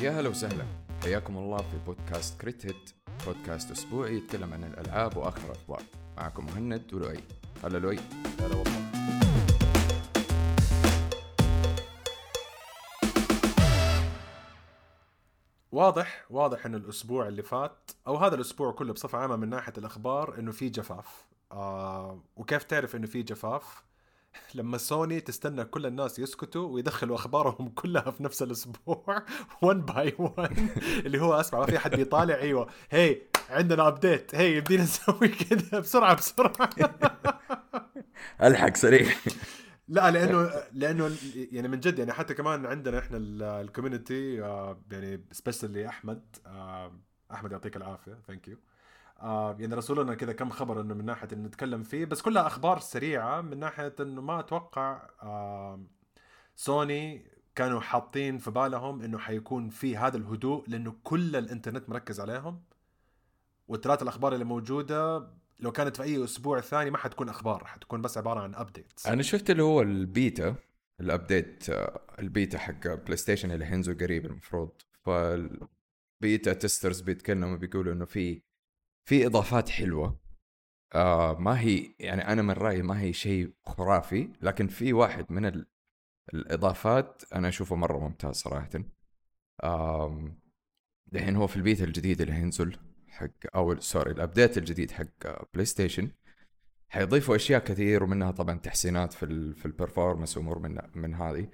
يا هلا وسهلا. حياكم الله في بودكاست كريت هيت بودكاست أسبوعي يتكلم عن الألعاب وآخر الأخبار. معكم مهند ولؤي. هلا لؤي. هلا والله. واضح واضح انه الأسبوع اللي فات أو هذا الأسبوع كله بصفة عامة من ناحية الأخبار إنه في جفاف. آه وكيف تعرف إنه في جفاف؟ لما سوني تستنى كل الناس يسكتوا ويدخلوا أخبارهم كلها في نفس الأسبوع 1 باي 1 اللي هو أسمع ما في حد بيطالع أيوه. هي عندنا ابديت هي يبدينا نسوي كذا بسرعة بسرعة. ألحق سريع. لا لأنه لأنه يعني من جد يعني حتى كمان عندنا إحنا الكوميونتي آه، يعني سبيشلي أحمد آه، أحمد يعطيك العافية. ثانك يو يعني رسلوا لنا كذا كم خبر إنه من ناحية إنه نتكلم فيه بس كلها أخبار سريعة من ناحية إنه ما أتوقع آه، سوني كانوا حاطين في بالهم إنه حيكون في هذا الهدوء لأنه كل الإنترنت مركز عليهم والثلاث الأخبار اللي موجودة لو كانت في أي أسبوع ثاني ما حتكون أخبار حتكون بس عبارة عن updates أنا شفت اللي هو ال beta ال update آه، البيتا حق بلاي ستيشن اللي حينزل قريب المفروض. فال beta testers بيتكلموا بيقولوا إنه في في إضافات حلوة. آه ما هي يعني أنا من رأيي ما هي شيء خرافي لكن في واحد من ال... الإضافات أنا أشوفه مرة ممتاز صراحة. دحين هو في البيتا الجديد اللي هينزل حق أو sorry ال update الجديد حق بلاي ستيشن حيضيفوا أشياء كثير ومنها طبعا تحسينات في ال في ال performance وأمور من من هذه.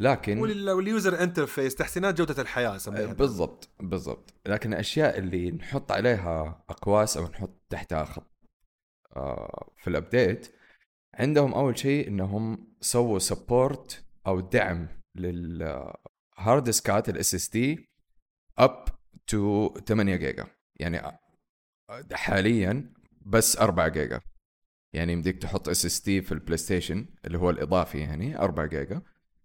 لكن وال- وال user interface تحسينات جودة الحياة سميها. بالضبط بالضبط. لكن الأشياء اللي نحط عليها أقواس أو نحط تحتها خط آه، في ال update عندهم أول شيء إنهم سووا support أو دعم لل hard disk ات ال SSD up to 8 جيجا. يعني آه، حاليا بس 4 جيجا. يعني يمديك تحط SSD في البلاي ستيشن اللي هو الإضافي يعني 4 جيجا.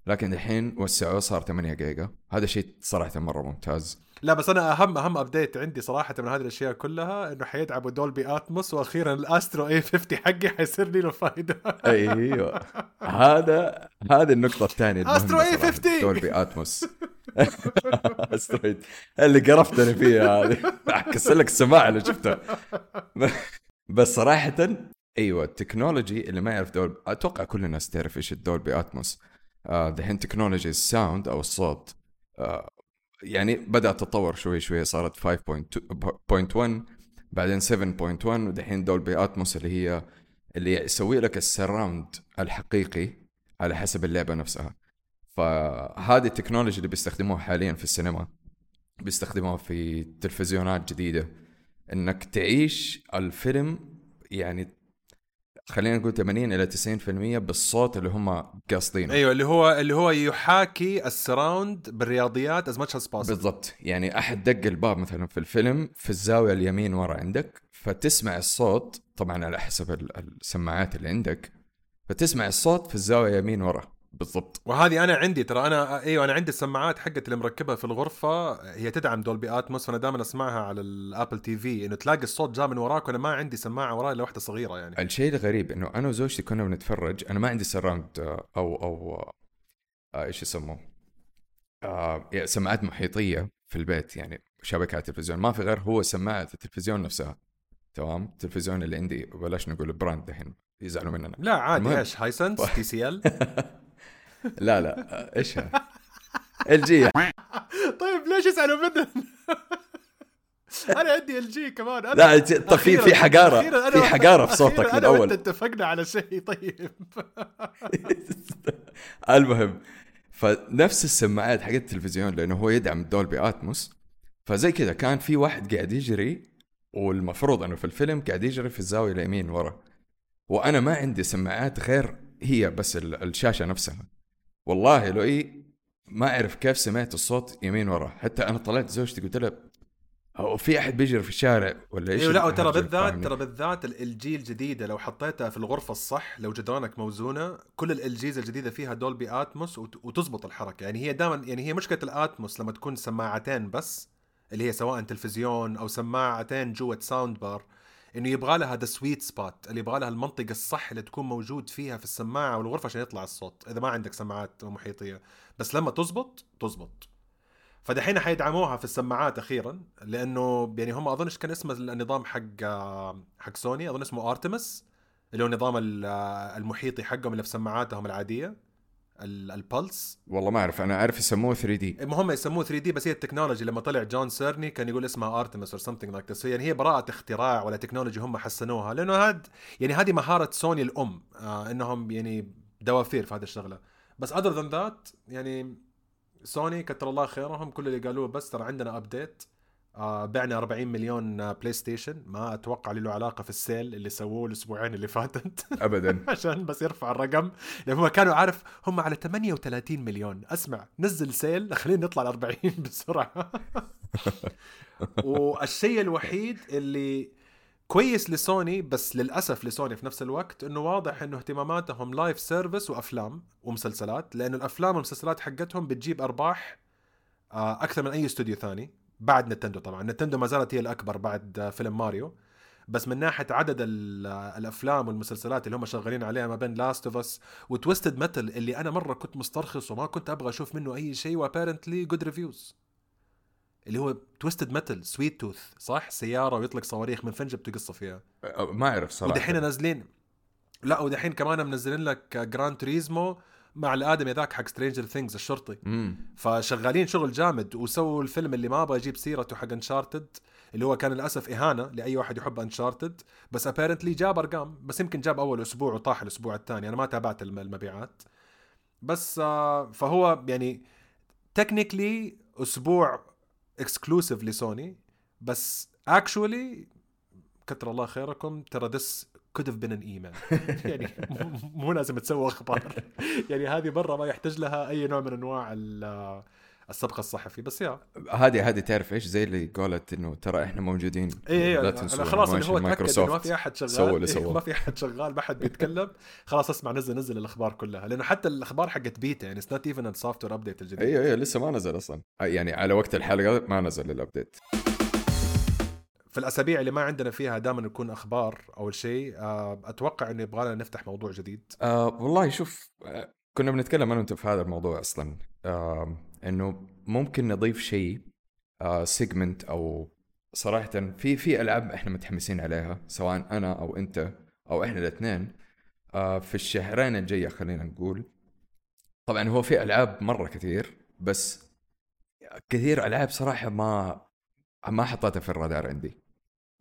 لكن الحين وسعوه صار 8 جيجا. هذا شيء صراحة مرة ممتاز. لا بس أنا أهم أهم update عندي صراحة من هذه الأشياء كلها إنه حيدعموا Dolby Atmos وأخيرا ال Astro A50 حقي حيصير لي له فائده أيوه. هذا هذه النقطة الثانية المهمة أسترو إي صراحة. 50. دولبي اتموس استرويد اللي قرفتني فيها هذه. اكسر لك السماعة اللي شفتها. بس صراحة أيوه التكنولوجي اللي ما يعرف دول أتوقع كل الناس تعرف إيش الدولبي اتموس دحين تكنولوجي الساوند أو الصوت آه، يعني بدأت تتطور شوي شوي صارت 5.1 بعدين 7.1 ودحين دولبي اتموس اللي هي اللي يسوي لك ال surround الحقيقي على حسب اللعبة نفسها. فهذه ال technology اللي بيستخدموها حاليا في السينما بيستخدموها في تلفزيونات جديدة. إنك تعيش الفيلم يعني خلينا نقول 80 إلى 90% بالصوت اللي هم قاصدينه. أيوه اللي هو اللي هو يحاكي ال surround بالرياضيات as much as possible. بالضبط. يعني أحد دق الباب مثلا في الفيلم في الزاوية اليمين ورا عندك فتسمع الصوت طبعا على حسب ال- السماعات اللي عندك فتسمع الصوت في الزاوية يمين ورا. بالضبط. وهذه أنا عندي ترى أنا إيوه أنا عندي السماعات حقت اللي مركبها في الغرفة هي تدعم Dolby Atmos فأنا دائما أسمعها على ال Apple TV إنه تلاقي الصوت جاء من وراك وأنا ما عندي سماعة وراي إلا واحدة صغيرة يعني. الشيء الغريب إنه أنا وزوجتي كنا بنتفرج أنا ما عندي surround آه، أو أو آه، إيش يسموه؟ آه سماعات محيطية في البيت يعني شبكات تلفزيون ما في غير هو سماعة التلفزيون نفسها. تمام؟ التلفزيون اللي عندي بلاش نقول brand الحين يزعلوا مننا. لا عادي. إيش Hisense T CL لا لا إيش LG طيب ليش يزعلوا مننا أنا عندي LG كمان. أنا لا طب في في حقاره في حقاره في صوتك من أنا وأنت اول اتفقنا على شيء طيب. المهم فنفس السماعات حقت التلفزيون لأنه هو يدعم Dolby Atmos. فزي كذا كان في واحد قاعد يجري والمفروض إنه في الفيلم قاعد يجري في الزاوية اليمين ورا. وأنا ما عندي سماعات غير هي بس ال- الشاشة نفسها. والله لو اي ما أعرف كيف سمعت الصوت يمين ورا حتى أنا طلعت زوجتي قلت لها هو في أحد بيجري في الشارع ولا إيش أيوه لا الهرجة؟ بالذات؟ ترى بالذات LG الجديدة لو حطيتها في الغرفة الصح لو جدرانك موزونة كل ال جيز الجديدة فيها Dolby Atmos وت- وتزبط الحركة يعني هي دائما يعني هي مشكلة ال Atmos لما تكون سماعتين بس اللي هي سواء تلفزيون أو سماعتين جوة sound bar إنه يبغى لها ذا sweet spot اللي يبغى لها المنطقة الصح اللي تكون موجود فيها في السماعة والغرفة عشان يطلع الصوت إذا ما عندك سماعات محيطية. بس لما تزبط تزبط. فدحين حيدعموها في السماعات أخيرا لأنه يعني هم اظنش كان اسمه النظام حق حق سوني؟ أظن اسمه Artemis اللي هو النظام المحيطي حقهم اللي في سماعاتهم العادية. ال Pulse والله ما أعرف أنا أعرف يسموه 3D المهم يسموه 3D بس هي ال technology لما طلع جون سيرني كان يقول اسمها Artemis or something like this يعني هي براءة اختراع ولا technology هم حسنوها لأنه هاد يعني هذه مهارة سوني الأم آه إنهم يعني دوافير في هذه الشغلة. بس other than that يعني سوني كتر الله خيرهم كل اللي قالوه بس ترى عندنا update آه بعنا 40 مليون آه بلاي ستيشن ما أتوقع له علاقة في ال sale اللي سووه الأسبوعين اللي فاتت. ابدا. عشان بس يرفع الرقم. لأن هم كانوا عارف هم على 38 مليون. اسمع نزل sale خلينا نطلع ل 40 بسرعة. والشيء الوحيد اللي كويس لسوني بس للأسف لسوني في نفس الوقت إنه واضح إنه اهتماماتهم live service وأفلام ومسلسلات. لأنه الأفلام والمسلسلات حقتهم بتجيب أرباح آه، أكثر من أي استوديو ثاني. بعد نتندو طبعا. نتندو ما زالت هي الأكبر بعد فيلم ماريو. بس من ناحية عدد الأفلام والمسلسلات اللي هم شغالين عليها ما بين Last of Us و Twisted Metal اللي أنا مرة كنت مسترخص وما كنت أبغى أشوف منه أي شيء و apparently good reviews اللي هو Twisted Metal Sweet Tooth صح؟ سيارة ويطلق صواريخ من فين جبت قصه فيها ما أعرف صراحة. ودحين نازلين. لا ودحين كمان منزلين لك Gran Turismo مع الآدمي ذاك حق Stranger Things الشرطي مم. فشغالين شغل جامد وسووا الفيلم اللي ما أبغى أجيب سيرته حق Uncharted اللي هو كان للأسف إهانة لأي واحد يحب Uncharted بس apparently جاب أرقام بس يمكن جاب أول أسبوع وطاح الأسبوع الثاني أنا ما تابعت المبيعات بس آه، فهو يعني technically أسبوع exclusive لسوني بس actually كتر الله خيركم ترى this could have been an email يعني مو لازم تسوي أخبار. يعني هذه مرة ما يحتاج لها أي نوع من أنواع السبق الصحفي. yeah. بس هذه هذه تعرف إيش؟ زي اللي قالت إنه ترى إحنا موجودين. اي اي خلاص اللي هو تأكد إنه ما في أحد شغال. سووا اللي سووا. ما في أحد شغال ما حد بيتكلم. خلاص اسمع نزل نزل الأخبار كلها. لأنه حتى الأخبار حقت بيتا يعني not even ال software update الجديد. اي اي لسه ما نزل أصلا. يعني على وقت الحلقة ما نزل ال update في الأسابيع اللي ما عندنا فيها دائما نكون أخبار اول شيء آه، أتوقع إنه يبغى لنا نفتح موضوع جديد. آه والله شوف آه كنا بنتكلم أنا وأنت في هذا الموضوع أصلا آه إنه ممكن نضيف شيء آه سيجمنت أو صراحة في في ألعاب إحنا متحمسين عليها سواء أنا أو أنت أو إحنا الإثنين آه في الشهرين الجاية خلينا نقول. طبعا هو في ألعاب مرة كثير بس كثير ألعاب صراحة ما ما حطيتها في الرادار عندي.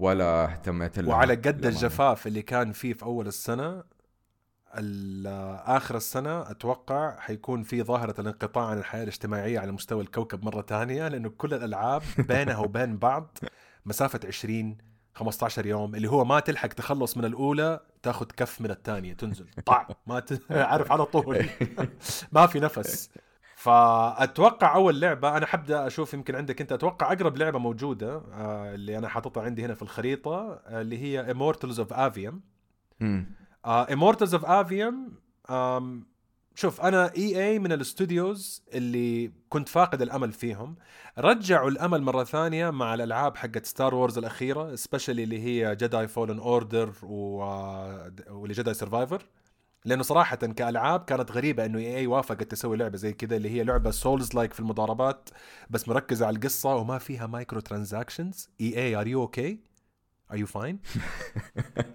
ولا اهتميت لها وعلى قد الجفاف اللي كان فيه في أول السنة آخر السنة أتوقع حيكون في ظاهرة الانقطاع عن الحياة الاجتماعية على مستوى الكوكب مرة ثانية لأنه كل الألعاب بينها وبين بعض مسافة 20 15 يوم اللي هو ما تلحق تخلص من الأولى تاخذ كف من الثانية تنزل طع ما ت... عارف على طول. ما في نفس. فأتوقع أول لعبة أنا حبدا أشوف يمكن عندك أنت أتوقع أقرب لعبة موجودة آه اللي أنا حاططها عندي هنا في الخريطة آه اللي هي Immortals of Avium. Immortals of Aveum شوف أنا EA من الاستوديوز اللي كنت فاقد الأمل فيهم. رجعوا الأمل مرة ثانية مع الألعاب حقت Star Wars الأخيرة specially اللي هي Jedi Fallen Order واللي Jedi Survivor لأنه صراحة كألعاب كانت غريبة إنه EA وافقت تسوي لعبة زي كذا اللي هي لعبة Souls-like في المضاربات بس مركزة على القصة وما فيها micro transactions EA are you okay are you fine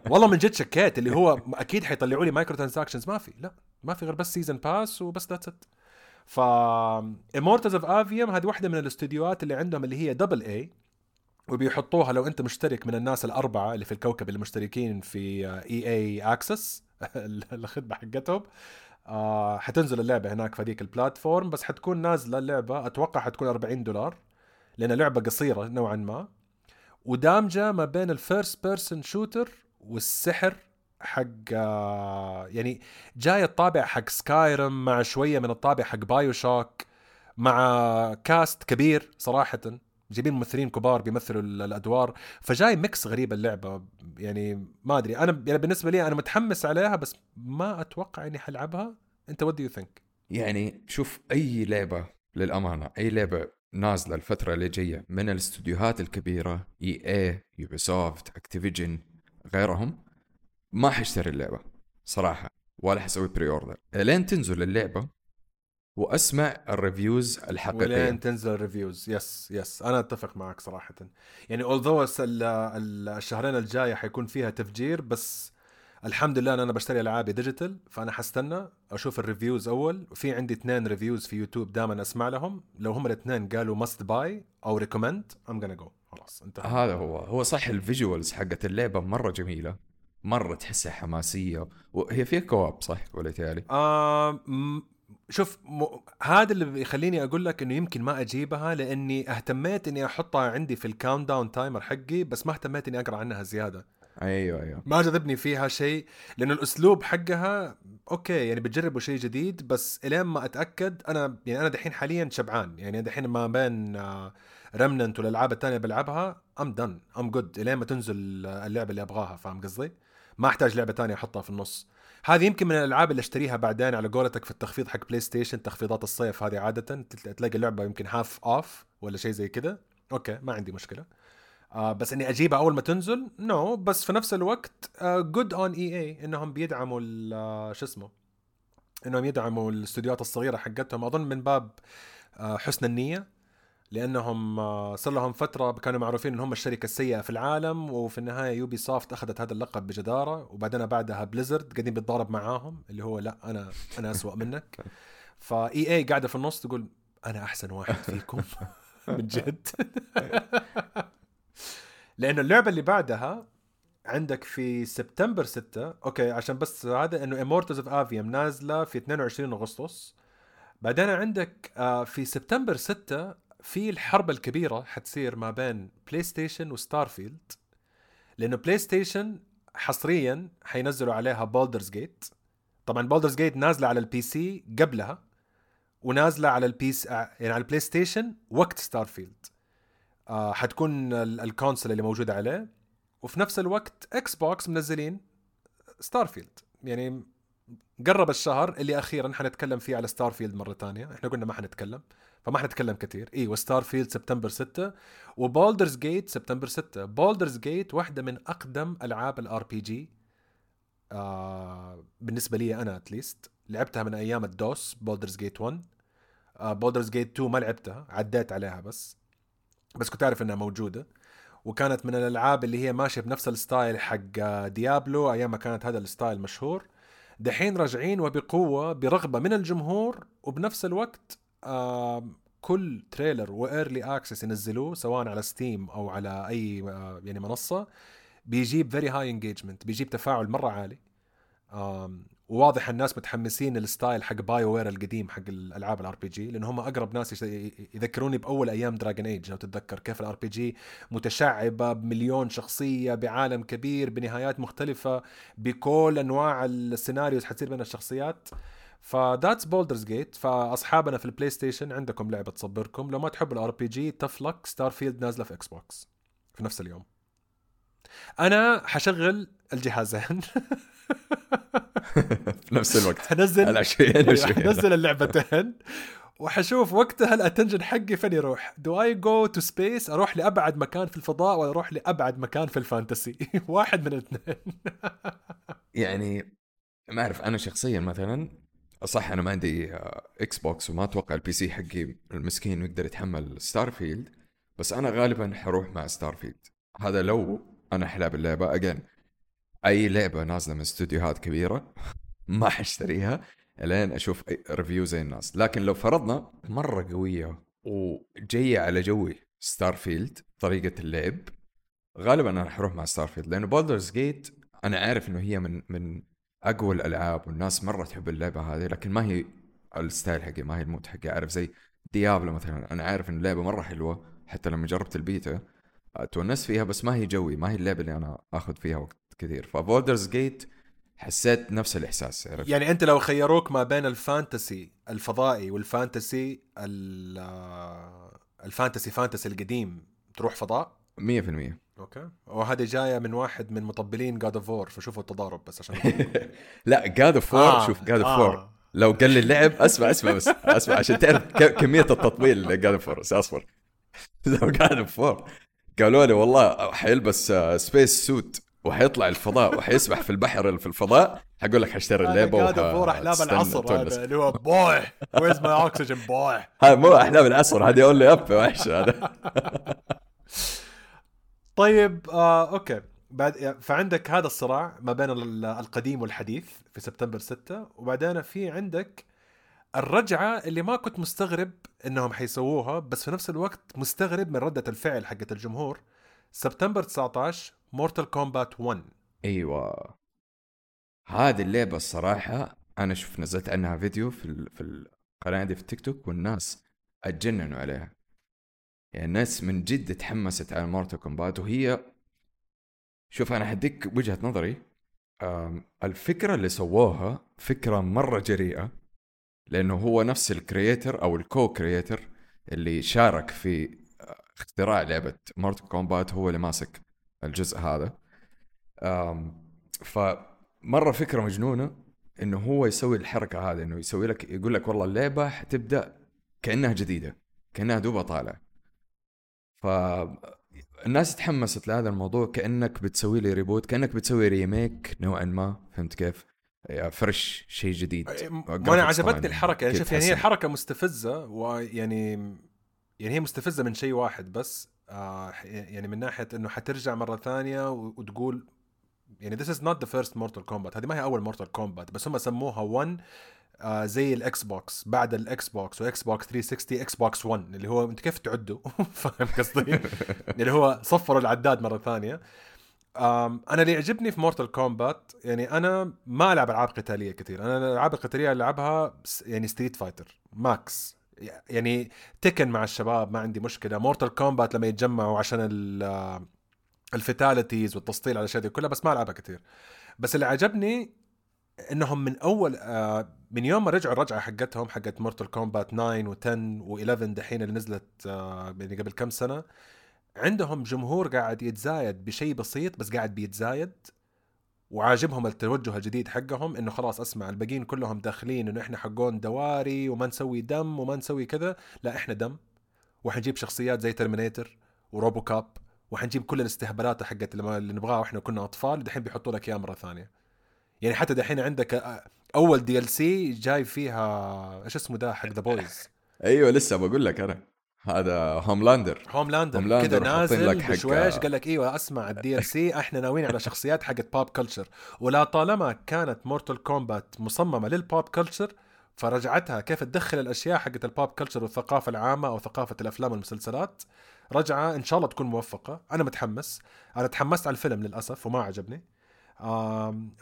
والله من جد شكيت اللي هو أكيد حيطلعوا لي micro transactions ما في لا ما في غير بس season pass وبس that's it ف Immortals of Aveum هذه واحدة من الاستديوهات اللي عندهم اللي هي double A وبيحطوها لو أنت مشترك من الناس الأربعة اللي في الكوكب اللي مشتركين في EA Access الخدمة حقتهم. آه حتنزل اللعبة هناك في هذيك ال platform بس حتكون نازلة اللعبة أتوقع حتكون 40 دولار لأن لعبه قصيرة نوعا ما ودامجة ما بين ال first person shooter والسحر حق آه يعني جاي الطابع حق Skyrim مع شوية من الطابع حق BioShock مع cast كبير صراحة. جايبين ممثلين كبار بيمثلوا الأدوار فجاي mix غريب اللعبة. يعني ما أدري أنا يعني بالنسبة لي أنا متحمس عليها بس ما أتوقع إني حلعبها. أنت what you think يعني شوف أي لعبة للأمانة أي لعبة نازلة الفترة اللي جاية من الاستديوهات الكبيرة EA Ubisoft Activision غيرهم ما حاشتري اللعبة صراحة ولا حسوي pre order لين تنزل اللعبة وأسمع ال reviews الحقيقية. ولين تنزل ال reviews yes yes أنا أتفق معك صراحة. يعني although الشهرين الجاية حيكون فيها تفجير بس الحمد لله إن أنا بشتري العابي digital فأنا حستنى أشوف ال reviews أول. وفي عندي اثنين reviewers في يوتيوب دائما أسمع لهم. لو هم الاثنين قالوا must buy أو recommend I'm gonna go خلاص انتهى. هذا هو. هو صح ال visuals حقت اللعبة مرة جميلة مرة تحسها حماسية وهي فيها co-op صح ولا تالي آه م- شوف م... هذا اللي بيخليني أقول لك إنه يمكن ما أجيبها لأني اهتميت إني أحطها عندي في ال countdown timer حقي بس ما اهتميت إني أقرأ عنها زيادة. أيوه أيوه. ما جذبني فيها شيء لأنه الأسلوب حقها okay يعني بتجربوا شيء جديد بس إلين ما أتأكد أنا يعني أنا دحين حاليا شبعان. يعني دحين ما بين Remnant والألعاب الثانية بلعبها I'm done I'm good إلين ما تنزل اللعبة اللي أبغاها فاهم قصدي؟ ما أحتاج لعبة ثانية أحطها في النص. هذه يمكن من الألعاب اللي أشتريها بعدين على قولتك في التخفيض حق بلاي ستيشن تخفيضات الصيف هذه عادة تلاقي اللعبة يمكن half off ولا شيء زي كذا. okay ما عندي مشكلة. آه بس إني أجيبها أول ما تنزل no no. بس في نفس الوقت good on EA إنهم بيدعموا ال- شو اسمه؟ إنهم يدعموا الاستديوهات الصغيرة حقتهم. أظن من باب آه حسن النية. لأنهم آه صار لهم فترة كانوا معروفين إن هم الشركة السيئة في العالم وفي النهاية Ubisoft أخذت هذا اللقب بجدارة وبعدين بعدها Blizzard قاعدين بيتضارب معاهم اللي هو لا أنا أنا اسوء منك. ف EA قاعدة في النص تقول أنا أحسن واحد فيكم من جد. لأنه اللعبة اللي بعدها عندك في سبتمبر 6 okay عشان بس هذا إنه Immortals of Aveum نازلة في 22 أغسطس. بعدين عندك آه، في سبتمبر 6 في الحرب الكبيرة حتصير ما بين بلاي ستيشن و Starfield لأنه بلاي ستيشن حصريا حينزلوا عليها Baldur's Gate طبعا Baldur's Gate نازلة على ال PC قبلها ونازلة على ال PS يعني على البلاي ستيشن وقت Starfield آه حتكون ال- ال console اللي موجودة عليه وفي نفس الوقت إكس بوكس منزلين Starfield يعني قرب الشهر اللي أخيرا حنتكلم فيه على Starfield مرة تانية إحنا قلنا ما حنتكلم. فما حنتكلم كثير أيوه Starfield سبتمبر 6 و Baldur's Gate سبتمبر 6 Baldur's Gate واحدة من أقدم ألعاب ال RPG. بالنسبة لي أنا at least لعبتها من أيام الـ DOS Baldur's Gate 1 Baldur's Gate 2 ما لعبتها عديت عليها بس. بس كنت أعرف إنها موجودة. وكانت من الألعاب اللي هي ماشية بنفس ال style حق Diablo أيام ما كانت هذا ال style مشهور. دحين راجعين وبقوة برغبة من الجمهور وبنفس الوقت آه كل trailer و early access ينزلوه سواء على Steam أو على أي آه يعني منصة بيجيب very high engagement بيجيب تفاعل مرة عالي. وواضح الناس متحمسين لل style حق BioWare القديم حق الألعاب ال RPG لأن هم أقرب ناس يذكروني بأول أيام Dragon Age لو تتذكر كيف ال RPG متشعبة بمليون شخصية بعالم كبير بنهايات مختلفة بكل أنواع ال scenarios حتصير بين الشخصيات. ف that's Baldur's Gate فأصحابنا في ال PlayStation عندكم لعبة تصبركم. لو ما تحبوا ال RPG تفلك Starfield نازلة في Xbox في نفس اليوم. أنا حشغل الجهازين. في نفس الوقت. حنزل وشوية. حنزل اللعبتين. وحشوف وقتها ال attention حقي فين يروح. do I go to space أروح لأبعد مكان في الفضاء ولا أروح لأبعد مكان في ال fantasy؟ واحد من الاثنين يعني ما أعرف أنا شخصيا مثلا صح أنا ما عندي آه، Xbox وما أتوقع ال PC حقي المسكين يقدر يتحمل Starfield بس أنا غالبا حروح مع Starfield هذا لو أنا حلعب اللعبة. again أي لعبة نازلة من استوديوهات كبيرة ما حاشتريها إلين أشوف review زي الناس. لكن لو فرضنا مرة قوية وجاية على جوي Starfield طريقة اللعب غالبا أنا حروح مع Starfield لأنه Baldur's Gate أنا عارف إنه هي من من أقوى الألعاب والناس مرة تحب اللعبة هذه لكن ما هي ال style حقي ما هي ال mood حقي. عارف زي Diablo مثلا أنا عارف إن اللعبة مرة حلوة حتى لما جربت البيتا تونست فيها بس ما هي جوي ما هي اللعبة اللي أنا آخذ فيها وقت كثير. ف Baldur's Gate حسيت نفس الإحساس عرفت؟ يعني أنت لو خيروك ما بين ال fantasy الفضائي وال fantasy ال- آه، ال fantasy fantasy القديم تروح فضاء؟ 100% okay. وهذه جاية من واحد من مطبلين God of War فشوفوا التضارب بس عشان لا God of War آه، شوف God of. War لو قال لي اللعب أسمع أسمع بس أسمع عشان تعرف ك- كمية التطبيل اللي God of War بس أصبر. لو God of War قالوا لي والله حيلبس space suit وحيطلع الفضاء وحيسبح في البحر اللي في الفضاء حقول لك حاشتري اللعبة هذا four أحلام العصر. هذا اللي هو boy where's my oxygen boy هذا مو أحلام العصر هذه Only Up يا وحش هذا. طيب آه okay. بعد فعندك هذا الصراع ما بين ال- القديم والحديث في سبتمبر 6 وبعدين في عندك الرجعة اللي ما كنت مستغرب إنهم حيسووها بس في نفس الوقت مستغرب من ردة الفعل حقت الجمهور. سبتمبر 19 Mortal Kombat 1 أيوه. هذه اللعبة الصراحة أنا شوف نزلت عنها فيديو في في القناة دي في التيك توك والناس اتجننوا عليها. يعني الناس من جد تحمست على Mortal Kombat وهي شوف أنا حديك وجهة نظري الفكرة اللي سووها فكرة مرة جريئة لأنه هو نفس ال creator أو ال co-creator اللي شارك في آه، اختراع لعبة Mortal Kombat هو اللي ماسك الجزء هذا. فمرة فكرة مجنونة إنه هو يسوي الحركة هذه إنه يسوي لك يقول لك والله اللعبة حتبدأ كأنها جديدة كأنها دوبها طالعة. فالناس تحمست لهذا الموضوع كأنك بتسوي لي reboot كأنك بتسوي remake نوعا ما فهمت كيف؟ يا fresh شيء جديد وأنا عجبتني الحركة يعني شوف يعني هي. الحركه مستفزة ويعني يعني هي مستفزة من شيء واحد بس آه يعني من ناحية إنه حترجع مرة ثانية وتقول يعني this is not the first Mortal Kombat هذه ما هي أول Mortal Kombat بس هم سموها 1 آه زي ال Xbox بعد ال Xbox و Xbox 360 Xbox 1 اللي هو أنت كيف تعده فاهم قصدي؟ اللي هو صفروا العداد مرة ثانية. أنا اللي يعجبني في Mortal Kombat يعني أنا ما ألعب ألعاب قتالية كثير. أنا الألعاب القتالية اللي ألعبها يعني Street Fighter max يعني تكن مع الشباب ما عندي مشكلة. Mortal Kombat لما يتجمعوا عشان ال- ال fatalities والتسطيل على الأشياء دي كلها بس ما ألعبها كثير. بس اللي عجبني إنهم من أول آه، من يوم ما رجعوا الرجعة حقتهم حقت Mortal Kombat 9 و10 و11 دحين اللي نزلت آه، يعني قبل كم سنة عندهم جمهور قاعد يتزايد بشيء بسيط بس قاعد بيتزايد وعاجبهم التوجه الجديد حقهم إنه خلاص أسمع الباقيين كلهم داخلين إنه إحنا حقون دواري وما نسوي دم وما نسوي كذا لا إحنا دم. وحنجيب شخصيات زي Terminator و RoboCop وحنجيب كل الاستهبالات حقت اللي نبغاها وإحنا كنا أطفال دحين بيحطوا لك إياها مرة ثانية. يعني حتى دحين عندك آه، أول DLC جاي فيها إيش اسمه ده حق The Boys أيوه لسه بقول لك أنا. هذا Homelander Homelander Homelander كذا نازل لك بشويش. قال لك إيوه أسمع ال DLC إحنا ناويين على شخصيات حقت pop culture ولا طالما كانت Mortal Kombat مصممة لل pop culture فرجعتها كيف تدخل الأشياء حقت ال pop culture والثقافة العامة أو ثقافة الأفلام والمسلسلات. رجعة إن شاء الله تكون موفقة. أنا متحمس. أنا تحمست على الفيلم للأسف وما عجبني.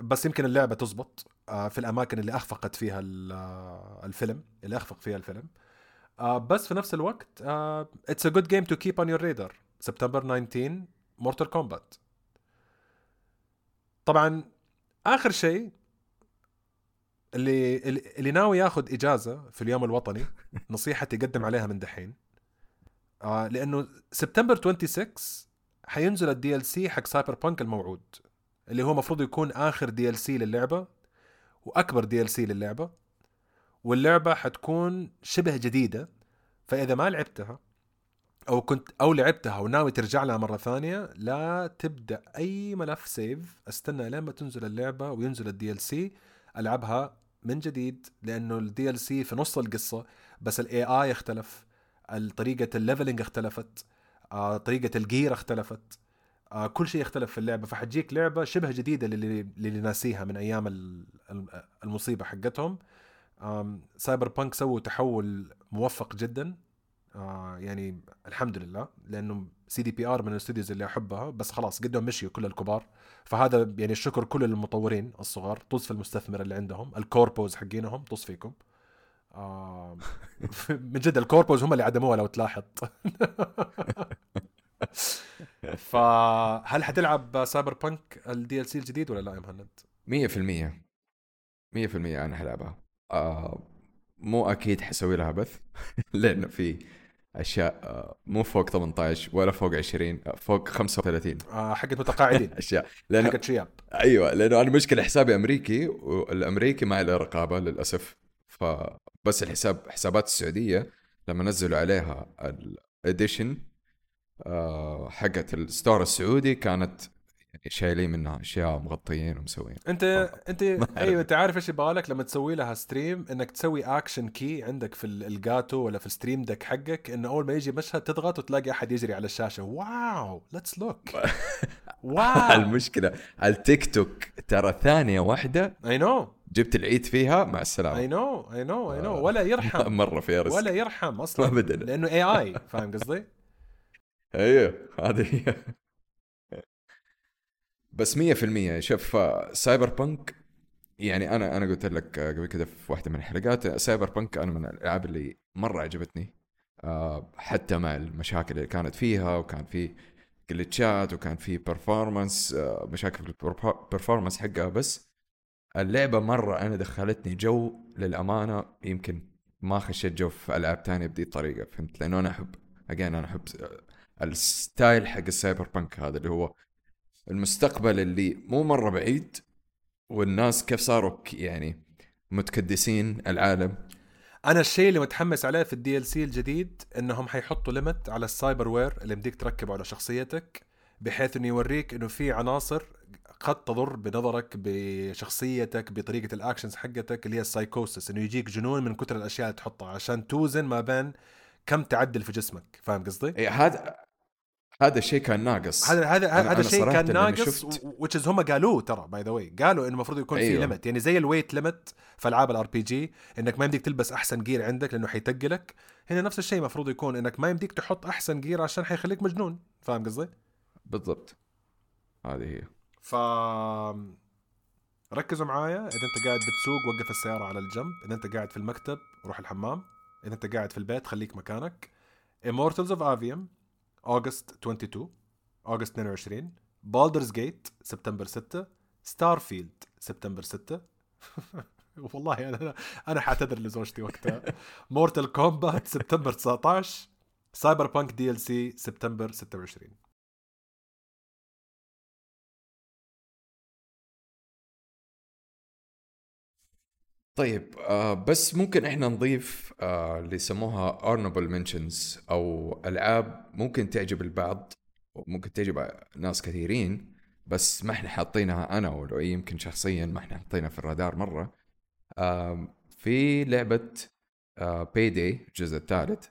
بس يمكن اللعبة تزبط آه، في الأماكن اللي أخفقت فيها آه، الفيلم اللي أخفق فيها الفيلم. آه بس في نفس الوقت it's a good game to keep on your radar سبتمبر 19 Mortal Kombat طبعا آخر شيء اللي اللي اللي ناوي ياخذ إجازة في اليوم الوطني نصيحتي قدم عليها من دحين آه لأنه سبتمبر 26 حينزل ال DLC حق Cyberpunk الموعود. اللي هو المفروض يكون آخر DLC للعبة وأكبر DLC للعبة واللعبة حتكون شبه جديدة فإذا ما لعبتها أو كنت أو لعبتها وناوي ترجع لها مرة ثانية لا تبدأ أي ملف save استنى لين ما تنزل اللعبة وينزل ال DLC ألعبها من جديد لأنه ال DLC في نص القصة بس ال AI اختلف طريقة ال leveling اختلفت آه، طريقة ال gear اختلفت. آه، كل شيء اختلف في اللعبة فحتجيك لعبة شبه جديدة للي, للي ناسيها من أيام ال- ال- المصيبه حقتهم. Cyberpunk سووا تحول موفق جدا. آه يعني الحمد لله لأنه CDPR من ال studios اللي أحبها بس خلاص قدهم مشيوا كل الكبار. فهذا يعني الشكر كل المطورين الصغار طز في المستثمر اللي عندهم ال corpos حقينهم طز فيكم. من جد ال corpos هم اللي عدموها لو تلاحظ. فهل حتلعب Cyberpunk ال DLC الجديد ولا لا يا مهند؟ 100% 100% أنا حلعبها. آه مو أكيد حسوي لها بث لأنه في أشياء آه مو فوق 18 ولا فوق 20 آه، فوق 35 آه حقت متقاعدين أشياء. لأنه حقت شياب أيوه لأنه أنا مشكلة حسابي أمريكي والأمريكي ما له رقابة للأسف. فبس الحساب حسابات السعودية لما نزلوا عليها ال edition حقت ال store السعودي كانت شايلين منها أشياء مغطيين ومسوين انت انت أعرف. أيوه أنت عارف إيش يبغالك لما تسوي لها stream إنك تسوي action key عندك في ال- Elgato ولا في ال Stream Deck حقك انه أول ما يجي مشهد تضغط وتلاقي أحد يجري على الشاشة. Wow! Let's look wow! المشكلة التيك توك ترى ثانية واحدة I know جبت العيد فيها مع اي السلامه نو اي نو اي نو ولا يرحم. مرة في رزق. ولا يرحم أصلا. ابدا. لأنه اي اي فاهم قصدي؟ أيوه هي بس 100% شوف آه، Cyberpunk يعني أنا أنا قلت لك آه، قبل كده في واحدة من الحلقات آه، Cyberpunk أنا من الألعاب اللي مرة عجبتني آه، حتى مع المشاكل اللي كانت فيها وكان في جلتشات وكان في performance مشاكل في ال performance حقها. بس اللعبة مرة أنا دخلتني جو للأمانة يمكن ما خشيت جو في ألعاب تانية بدي الطريقة فهمت؟ لأنه أنا أحب again أنا أحب آه، ال style حق ال cyberpunk هذا اللي هو المستقبل اللي مو مرة بعيد والناس كيف صاروا يعني متكدسين العالم أنا الشيء اللي متحمس عليه في ال DLC الجديد إنهم حيحطوا limit على ال cyberware اللي بديك تركبه على شخصيتك بحيث إنه يوريك إنه في عناصر قد تضر بنظرك بشخصيتك بطريقة ال actions حقتك اللي هي السايكوسس إنه يجيك جنون من كثر الأشياء اللي تحطها عشان توزن ما بين كم تعدل في جسمك فاهم قصدي؟ إيه هذا هذا الشيء كان ناقص. هذا هذا هذا أنا شيء صراحة كان ناقص which is هم قالوه ترى by the way قالوا إنه المفروض يكون في أيوة. limit يعني زي ال weight limit في ألعاب ال RPG إنك ما يمديك تلبس أحسن gear عندك لأنه حيتقلك هنا نفس الشيء المفروض يكون إنك ما يمديك تحط أحسن gear عشان حيخليك مجنون. فاهم قصدي؟ بالضبط. هذه هي. ف ركزوا معايا. إذا أنت قاعد بتسوق وقف السيارة على الجنب. إذا أنت قاعد في المكتب روح الحمام. إذا أنت قاعد في البيت خليك مكانك. Immortals of Avium. August 22 August 22 Baldur's Gate سبتمبر 6 Starfield سبتمبر 6 والله أنا أنا حاعتذر لزوجتي وقتها. Mortal Kombat سبتمبر 19 Cyberpunk DLC سبتمبر 26 طيب آه بس ممكن إحنا نضيف آه اللي يسموها honorable mentions أو ألعاب ممكن تعجب البعض وممكن تعجب ناس كثيرين بس ما إحنا حاطينها أنا ولو يمكن شخصيا ما إحنا حاطينها في الرادار مرة. آه في لعبة آه Payday الجزء الثالث.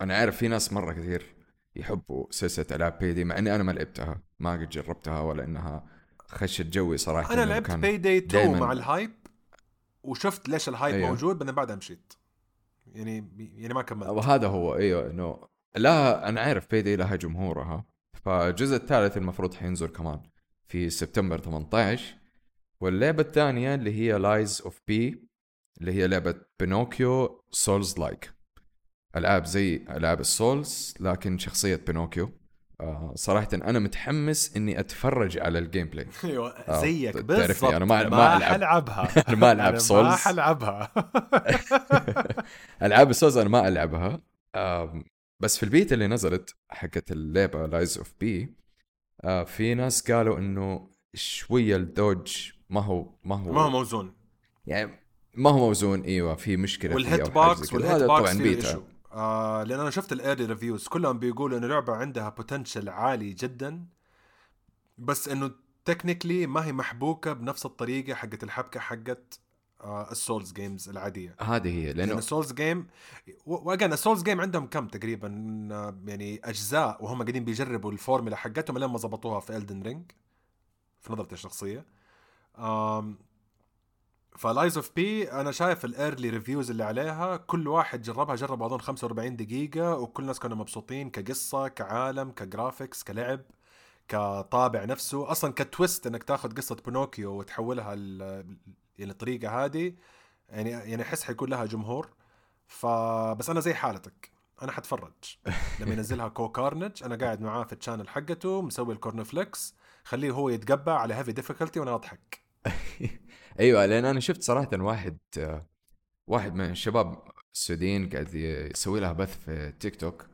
أنا عارف في ناس مرة كثير يحبوا سلسلة ألعاب Payday مع إني أنا ما لعبتها ما قد جربتها ولا إنها خشت جوي صراحة. أنا لعبت Payday 2 دايماً- مع ال hype وشفت ليش ال hype أيوه. موجود بعدين بعدها مشيت. يعني يعني ما كملت. وهذا هو إيوه إنه لا أنا عارف Payday لها جمهورها فالجزء الثالث المفروض حينزل كمان في سبتمبر 18 واللعبة الثانية اللي هي Lies of P اللي هي لعبة بينوكيو souls-like ألعاب زي ألعاب ال Souls لكن شخصية بينوكيو آه صراحة أنا متحمس إني أتفرج على ال gameplay أيوه آه، زيك تعرفني بالضبط. أنا ما- ما ما ألعب. حلعبها. أنا ما ألعب أنا Souls. ما حلعبها. ألعاب ال Souls أنا ما ألعبها. آم، بس في البيتا اللي نزلت حقت اللعبة Lies of P في ناس قالوا إنه شوية ال dodge ما هو ما هو ما هو موزون. يعني ما هو موزون إيوه في مشكلة وال hit box. وال hit box طبعا بيتا. آه لأن أنا شفت ال early reviews كلهم بيقولوا انه لعبه عندها potential عالي جدا بس إنه technically ما هي محبوكة بنفس الطريقة حقت الحبكة حقت آه ال Souls games العادية. هذه هي لأن لأنه ال Souls game once again ال Souls game عندهم كم تقريبا آه، يعني أجزاء وهم قاعدين بيجربوا الفورمولا حقتهم لين ما ظبطوها في Elden Ring في نظرتي الشخصية. ف Lies of P أنا شايف ال early reviews اللي عليها كل واحد جربها جرب اظن 45 دقيقة وكل الناس كانوا مبسوطين كقصة كعالم ك graphics كلعب كطابع نفسه. أصلا ك twist إنك تاخذ قصة بينوكيو وتحولها ال- يعني الطريقة هذه يعني يعني أحس حيكون لها جمهور. فبس أنا زي حالتك أنا حتفرج. لما ينزلها كو كارنج أنا قاعد معاه في ال channel حقته مسوي ال cornflakes خليه هو يتقبع على heavy difficulty وأنا أضحك. أيوه لأن أنا شفت صراحة واحد واحد من الشباب السعوديين قاعد يسوي لها بث في تيك توك.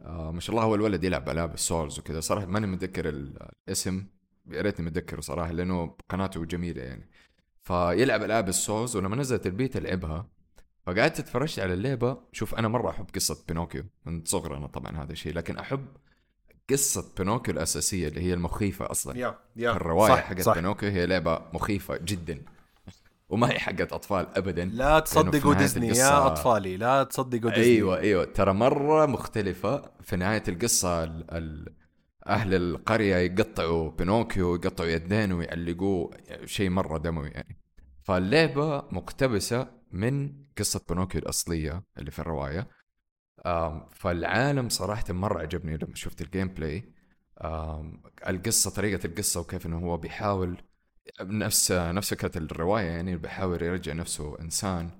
آه ما شاء الله هو الولد يلعب ألعاب ال Souls وكذا. صراحة ماني متذكر ال- الاسم يا ريتني متذكره صراحة لأنه قناته جميلة يعني. فيلعب ألعاب ال Souls ولما نزلت البيتا لعبها فقعدت اتفرجت على اللعبة. شوف أنا مرة أحب قصة بينوكيو من صغرنا طبعا هذا الشيء لكن أحب قصة بينوكيو الأساسية اللي هي المخيفة أصلا. يا يا الرواية صح حقت بينوكيو هي لعبة مخيفة جدا. وما هي حقت أطفال ابدا. لا تصدقوا نهاية ديزني القصة- يا أطفالي لا تصدقوا ديزني. أيوه أيوه. ترى مرة مختلفة في نهاية القصة. ال ال أهل القرية يقطعوا بينوكيو يقطعوا يدين ويعلقوه شيء مرة دموي يعني. فاللعبة مقتبسة من قصة بينوكيو الأصلية اللي في الرواية. آم، فالعالم صراحة مرة عجبني لما شفت ال gameplay القصة طريقة القصة وكيف إنه هو بيحاول نفس نفس فكرة الرواية يعني بيحاول يرجع نفسه إنسان.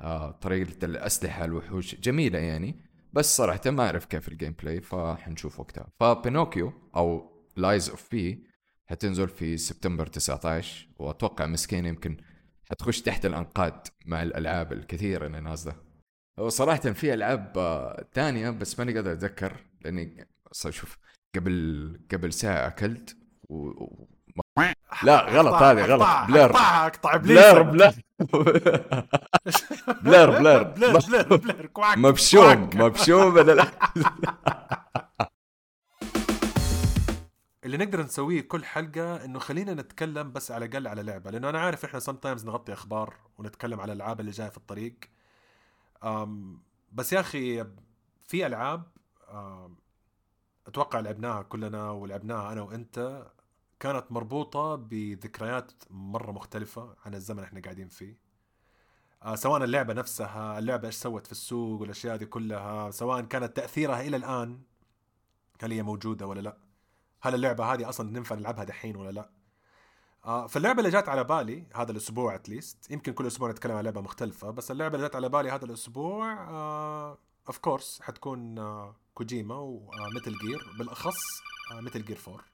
آه، طريقة الأسلحة الوحوش جميلة يعني بس صراحة ما أعرف كيف ال gameplay فحنشوف وقتها. فبينوكيو أو Lies of P حتنزل في سبتمبر 19 وأتوقع مسكين يمكن حتخش تحت الأنقاض مع الألعاب الكثيرة اللي نازلة. هو صراحة في ألعاب آه، تانية بس ماني قادر أتذكر لأني صار شوف قبل قبل ساعة أكلت و... و... لا غلط هذه غلط. blur أقطع blur blur blur blur blur كواك مبشوم. مبشوم من اللي نقدر نسويه كل حلقة إنه خلينا نتكلم بس على الأقل على لعبة لأنه أنا عارف إحنا sometimes نغطي أخبار ونتكلم على الألعاب اللي جاية في الطريق. بس يا أخي في ألعاب أتوقع لعبناها كلنا ولعبناها أنا وأنت كانت مربوطة بذكريات مرة مختلفة عن الزمن إحنا قاعدين فيه. آه، سواء اللعبة نفسها اللعبة إيش سوت في السوق والأشياء دي كلها سواء كانت تأثيرها إلى الآن هل هي موجودة ولا لا؟ هل اللعبة هذه أصلا ننفع نلعبها دحين ولا لا؟ فاللعبة اللي جات على بالي هذا الأسبوع at least يمكن كل أسبوع نتكلم عن لعبة مختلفة بس اللعبة اللي جات على بالي هذا الأسبوع of course حتكون آه كوجيما و Metal Gear بالأخص آه Metal Gear 4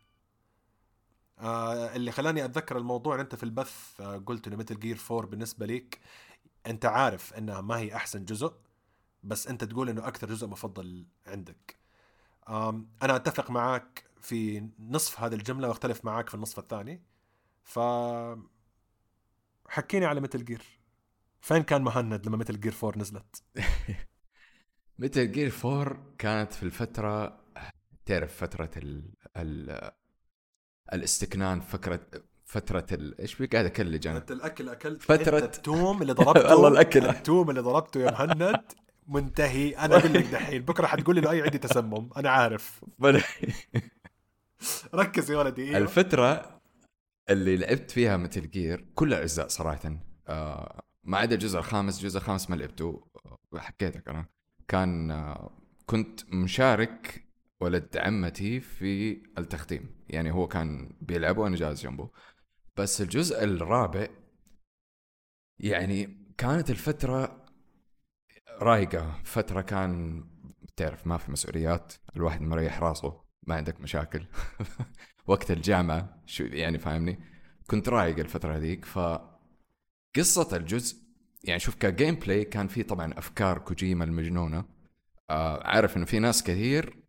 آه اللي خلاني أتذكر الموضوع إن أنت في البث آه قلت إنه Metal Gear 4 بالنسبة ليك أنت عارف إنها ما هي أحسن جزء بس أنت تقول إنه أكثر جزء مفضل عندك. أنا أتفق معك في نصف هذه الجملة وأختلف معك في النصف الثاني. ف حكيني على متل جير فين كان مهند لما متل جير 4 نزلت؟ متل جير 4 كانت في الفترة تعرف فترة ال... ال... الاستكنان فكرة فترة ال... إيش بي قاعد اكلج أنا انت الأكل أكلت فترة- التوم اللي ضربته والله الأكل. التوم اللي ضربته يا مهند منتهي. أنا أقول لك دحين بكرة حتقول لي إنه أي عندي تسمم أنا عارف. ركز يا ولدي إيوه. الفترة اللي لعبت فيها متل جير كل الأجزاء صراحة آه ما عدا الجزء الخامس الجزء الخامس ما لعبته آه، حكيتك أنا. كان آه كنت مشارك ولد عمتي في التختيم يعني هو كان بيلعب وأنا جالس جنبه. بس الجزء الرابع يعني كانت الفترة رايقة. فترة كان تعرف ما في مسؤوليات الواحد مريح راسه ما عندك مشاكل. وقت الجامعة شو يعني فاهمني؟ كنت رايق الفترة هذيك ف قصة الجزء يعني شوف كجيم بلاي كان في طبعا أفكار كوجيما المجنونة. آه عارف إنه في ناس كثير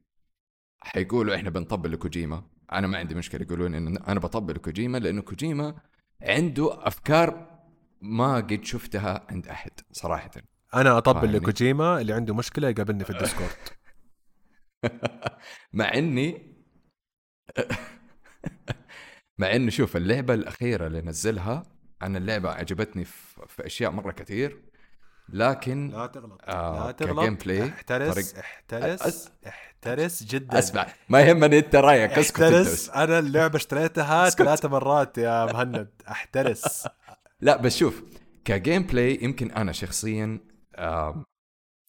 حيقولوا إحنا بنطبل لكوجيما أنا ما عندي مشكلة يقولون إن أنا بطبل لكوجيما لأنه كوجيما عنده أفكار ما قد شفتها عند أحد صراحة. أنا أطبل؟ لكوجيما اللي عنده مشكلة يقابلني في الديسكورد. مع إني مع إنه شوف اللعبة الأخيرة اللي نزلها أنا اللعبة عجبتني في, في أشياء مرة كثير لكن لا تغلط آه، لا كجيم تغلط بلاي، احترس طريق- احترس احترس جدا أسمع ما يهمني أنت رأيك أسكت احترس. أنا اللعبة اشتريتها ثلاث مرات يا مهند احترس لا بس شوف كجيم بلاي يمكن أنا شخصيا آم،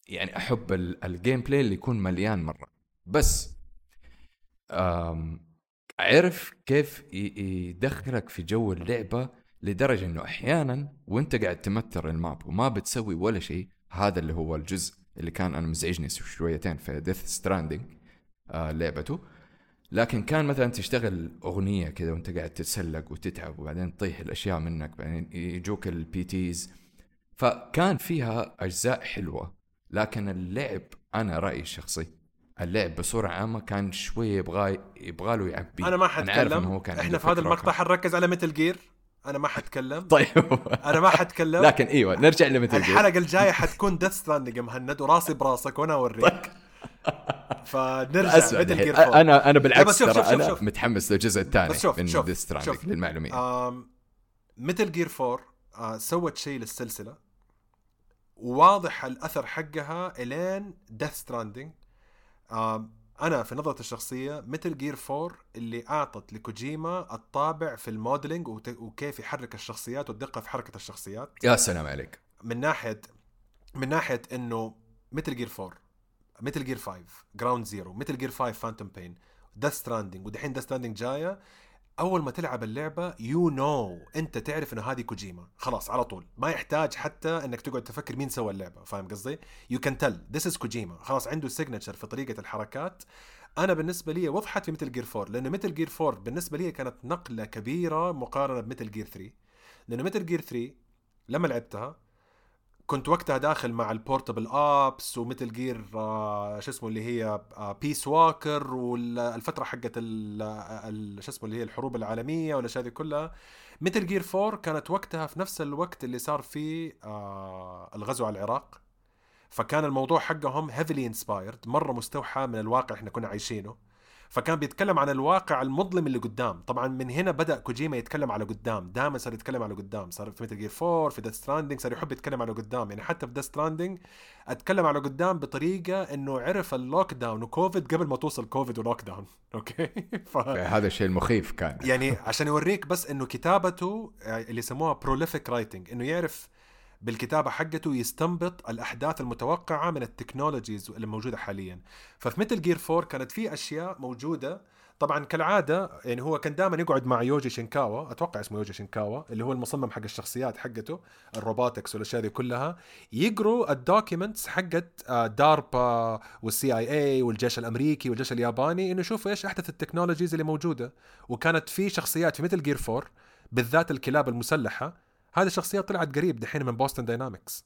يعني أحب ال- الجيم بلاي اللي يكون مليان مرة بس آم، عرف كيف يدخلك في جو اللعبة لدرجة إنه أحيانا وأنت قاعد تمتر ال map وما بتسوي ولا شيء هذا اللي هو الجزء اللي كان أنا مزعجني شويتين في Death Stranding آه لعبته. لكن كان مثلا تشتغل أغنية كذا وأنت قاعد تتسلق وتتعب وبعدين تطيح الأشياء منك بعدين يجوك ال BTs فكان فيها أجزاء حلوة لكن اللعب أنا رأيي الشخصي اللعب بصوره عامه كان شوية يبغى يبغى له يعبي. أنا ما أنا حتكلم. هو كان إحنا في هذا المقطع حنركز على Metal Gear أنا ما حتكلم. طيب. أنا ما حتكلم. لكن إيوه نرجع ل Metal Gear الحلقة الجاية حتكون Death Stranding مهند وراسي براسك وأنا أوريك. فنرجع اسمع Metal دحين. Gear 4 أنا أنا بالعكس شوف- ترى شوف- أنا شوف. متحمس للجزء الثاني بس شوف- من شوف- Death Stranding. للمعلومية. آم، Metal Gear 4 آه، سوت شيء للسلسلة. وواضح الأثر حقها إلين Death Stranding أنا في نظرتي الشخصية Metal Gear 4 اللي أعطت لكوجيما الطابع في ال modeling وكيف يحرك الشخصيات والدقة في حركة الشخصيات. يا سلام عليك. من ناحيه من ناحية إنه Metal Gear 4 Metal Gear 5 Ground Zero Metal Gear 5 Phantom Pain Death Stranding ودحين Death Stranding جاية أول ما تلعب اللعبة you know. أنت تعرف إنه هذه كوجيما. خلاص على طول. ما يحتاج حتى إنك تقعد تفكر مين سوى اللعبة. فاهم قصدي؟ you can tell this is كوجيما. خلاص عنده signature في طريقة الحركات. أنا بالنسبة لي وضحت في Metal Gear 4 لأنه Metal Gear 4 بالنسبة لي كانت نقلة كبيرة مقارنة ب Metal Gear 3 لأنه Metal Gear 3 لما لعبتها كنت وقتها داخل مع ال Portable Ops و Metal Gear آه شو اسمه اللي هي آه Peace Walker والفترة حقت ال- شو اسمه اللي هي الحروب العالمية والاشياء هذه كلها. Metal Gear 4 كانت وقتها في نفس الوقت اللي صار فيه آه الغزو على العراق. فكان الموضوع حقهم heavily inspired مرة مستوحى من الواقع إحنا كنا عايشينه. فكان بيتكلم عن الواقع المظلم اللي قدام. طبعا من هنا بدأ كوجيما يتكلم على قدام. دائما صار يتكلم على قدام. صار في Metal Gear 4 في Death Stranding صار يحب يتكلم على قدام. يعني حتى في Death Stranding أتكلم على قدام بطريقة إنه عرف ال lockdown وكوفيد قبل ما توصل كوفيد و lockdown okay؟ ف... هذا الشيء المخيف كان. يعني عشان يوريك بس إنه كتابته اللي يسموها prolific writing إنه يعرف بالكتابة حقته يستنبط الأحداث المتوقعة من ال technologies اللي موجودة حاليا. ففي Metal Gear 4 كانت في أشياء موجودة. طبعا كالعادة يعني هو كان دائما يقعد مع يوجي شينكاوا أتوقع اسمه يوجي شينكاوا اللي هو المصمم حق الشخصيات حقته ال robotics والأشياء دي كلها يقروا ال documents حقت آه، DARPA وال CIA والجيش الأمريكي والجيش الياباني إنه يشوفوا إيش أحدث ال technologies اللي موجودة. وكانت في شخصيات في Metal Gear 4 بالذات الكلاب المسلحة هذه الشخصيات طلعت قريب دحين من Boston Dynamics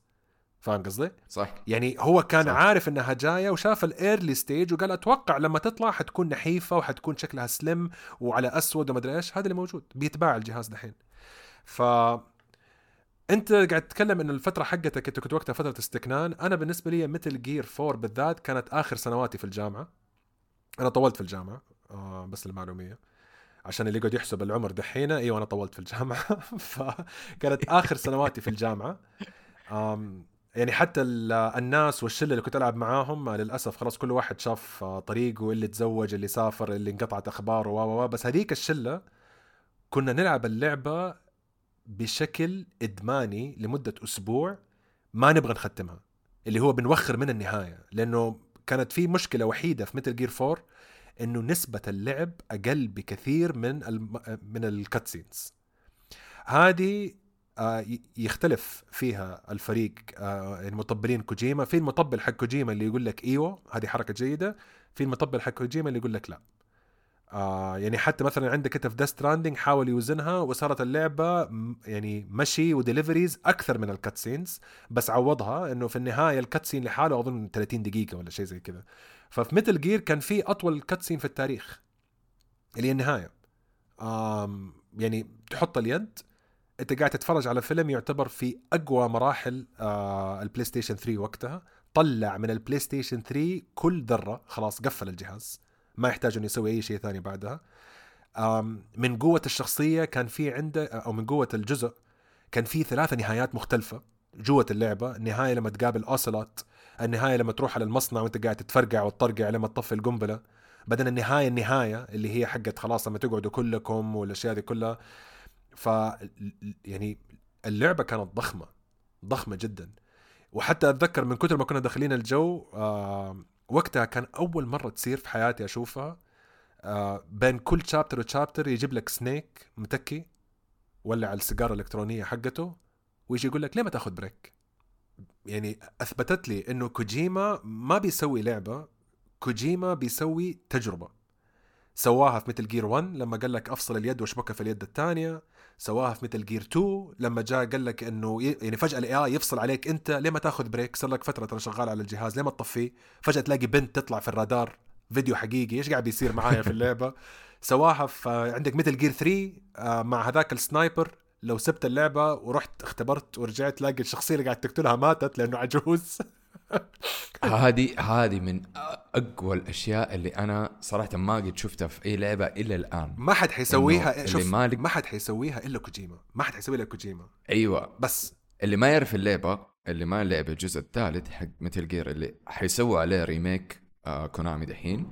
فاهم قصدي؟ صح. يعني هو كان صح. عارف إنها جاية وشاف ال early stage وقال أتوقع لما تطلع حتكون نحيفة وحتكون شكلها سلم وعلى أسود وما أدري إيش هذا اللي موجود بيتباع الجهاز دحين. ف أنت قاعد تتكلم إن الفترة حقتك أنت كنت وقتها فترة استكنان أنا بالنسبة لي Metal Gear 4 بالذات كانت آخر سنواتي في الجامعة. أنا طولت في الجامعة آه بس للمعلوميه عشان اللي يقعد يحسب العمر دحين أيوه أنا طولت في الجامعة. فكانت آخر سنواتي في الجامعة. آم، يعني حتى ال- الناس والشلة اللي كنت ألعب معاهم للأسف خلاص كل واحد شاف طريقه اللي تزوج اللي سافر اللي انقطعت أخباره و بس هذيك الشلة كنا نلعب اللعبة بشكل إدماني لمدة أسبوع ما نبغى نختمها اللي هو بنوخر من النهاية لأنه كانت في مشكلة وحيدة في Metal Gear 4 إنه نسبة اللعب أقل بكثير من. من ال cutscenes هذه آه، يختلف فيها الفريق آه، المطبلين كوجيما. في المطبل حق كوجيما اللي يقول لك إيوه هذه حركة جيدة. في المطبل حق كوجيما اللي يقول لك لا. آه يعني حتى مثلا عندك أنت في Death Stranding حاول يوزنها وصارت اللعبة يعني مشي و deliveries أكثر من ال cutscenes بس عوضها إنه في النهاية ال cutscene لحاله أظن 30 دقيقة ولا شيء زي كذا. ففي Metal Gear كان في أطول cutscene في التاريخ اللي هي النهاية. آم يعني تحط اليد أنت قاعد تتفرج على فيلم يعتبر في أقوى مراحل آه ال PlayStation 3 وقتها. طلع من ال PlayStation 3 كل ذرة خلاص قفل الجهاز. ما يحتاج إنه يسوي أي شيء ثاني بعدها. من قوة الشخصية كان في عنده أو من قوة الجزء كان في ثلاثة نهايات مختلفة جوة اللعبة. النهاية لما تقابل أوسلوت النهاية لما تروح على المصنع وأنت قاعد تتفرقع وتطرقع لما تطفي القنبلة. بعدين النهاية النهاية اللي هي حقت خلاص لما تقعدوا كلكم والأشياء دي كلها. ف يعني اللعبة كانت ضخمة ضخمة جدا. وحتى أتذكر من كثر ما كنا داخلين الجو وقتها كان أول مرة تصير في حياتي أشوفها آه بين كل شابتر وشابتر يجيب لك سنيك متكي ولع السيجارة الإلكترونية حقته ويجي يقول لك ليه ما تاخذ break يعني أثبتت لي إنه كوجيما ما بيسوي لعبة كوجيما بيسوي تجربة. سواها في Metal Gear 1 لما قال لك أفصل اليد واشبكها في اليد الثانية. سواها في Metal Gear 2 لما جاء قال لك إنه. يعني فجأة ال AI يفصل عليك أنت ليه ما تأخذ بريك صار لك فترة ترى شغال على الجهاز ليه ما تطفيه؟ فجأة تلاقي بنت تطلع في الرادار فيديو حقيقي إيش قاعد بيصير معايا في اللعبة؟ سواها في عندك Metal Gear 3 آه، مع هذاك ال sniper لو سبت اللعبة ورحت اختبرت ورجعت تلاقي الشخصية اللي قاعد تقتلها ماتت لأنه عجوز. هذه هذه من أقوى الأشياء اللي أنا صراحة ما قد شفتها في أي لعبة إلى الآن. ما حد حيسويها شوف مالك- ما حد حيسويها إلا كوجيما. ما حد حيسوي إلا كوجيما. أيوه. بس. اللي ما يعرف اللعبة اللي ما لعب الجزء الثالث حق Metal Gear اللي حيسووا عليه remake آه Konami دحين.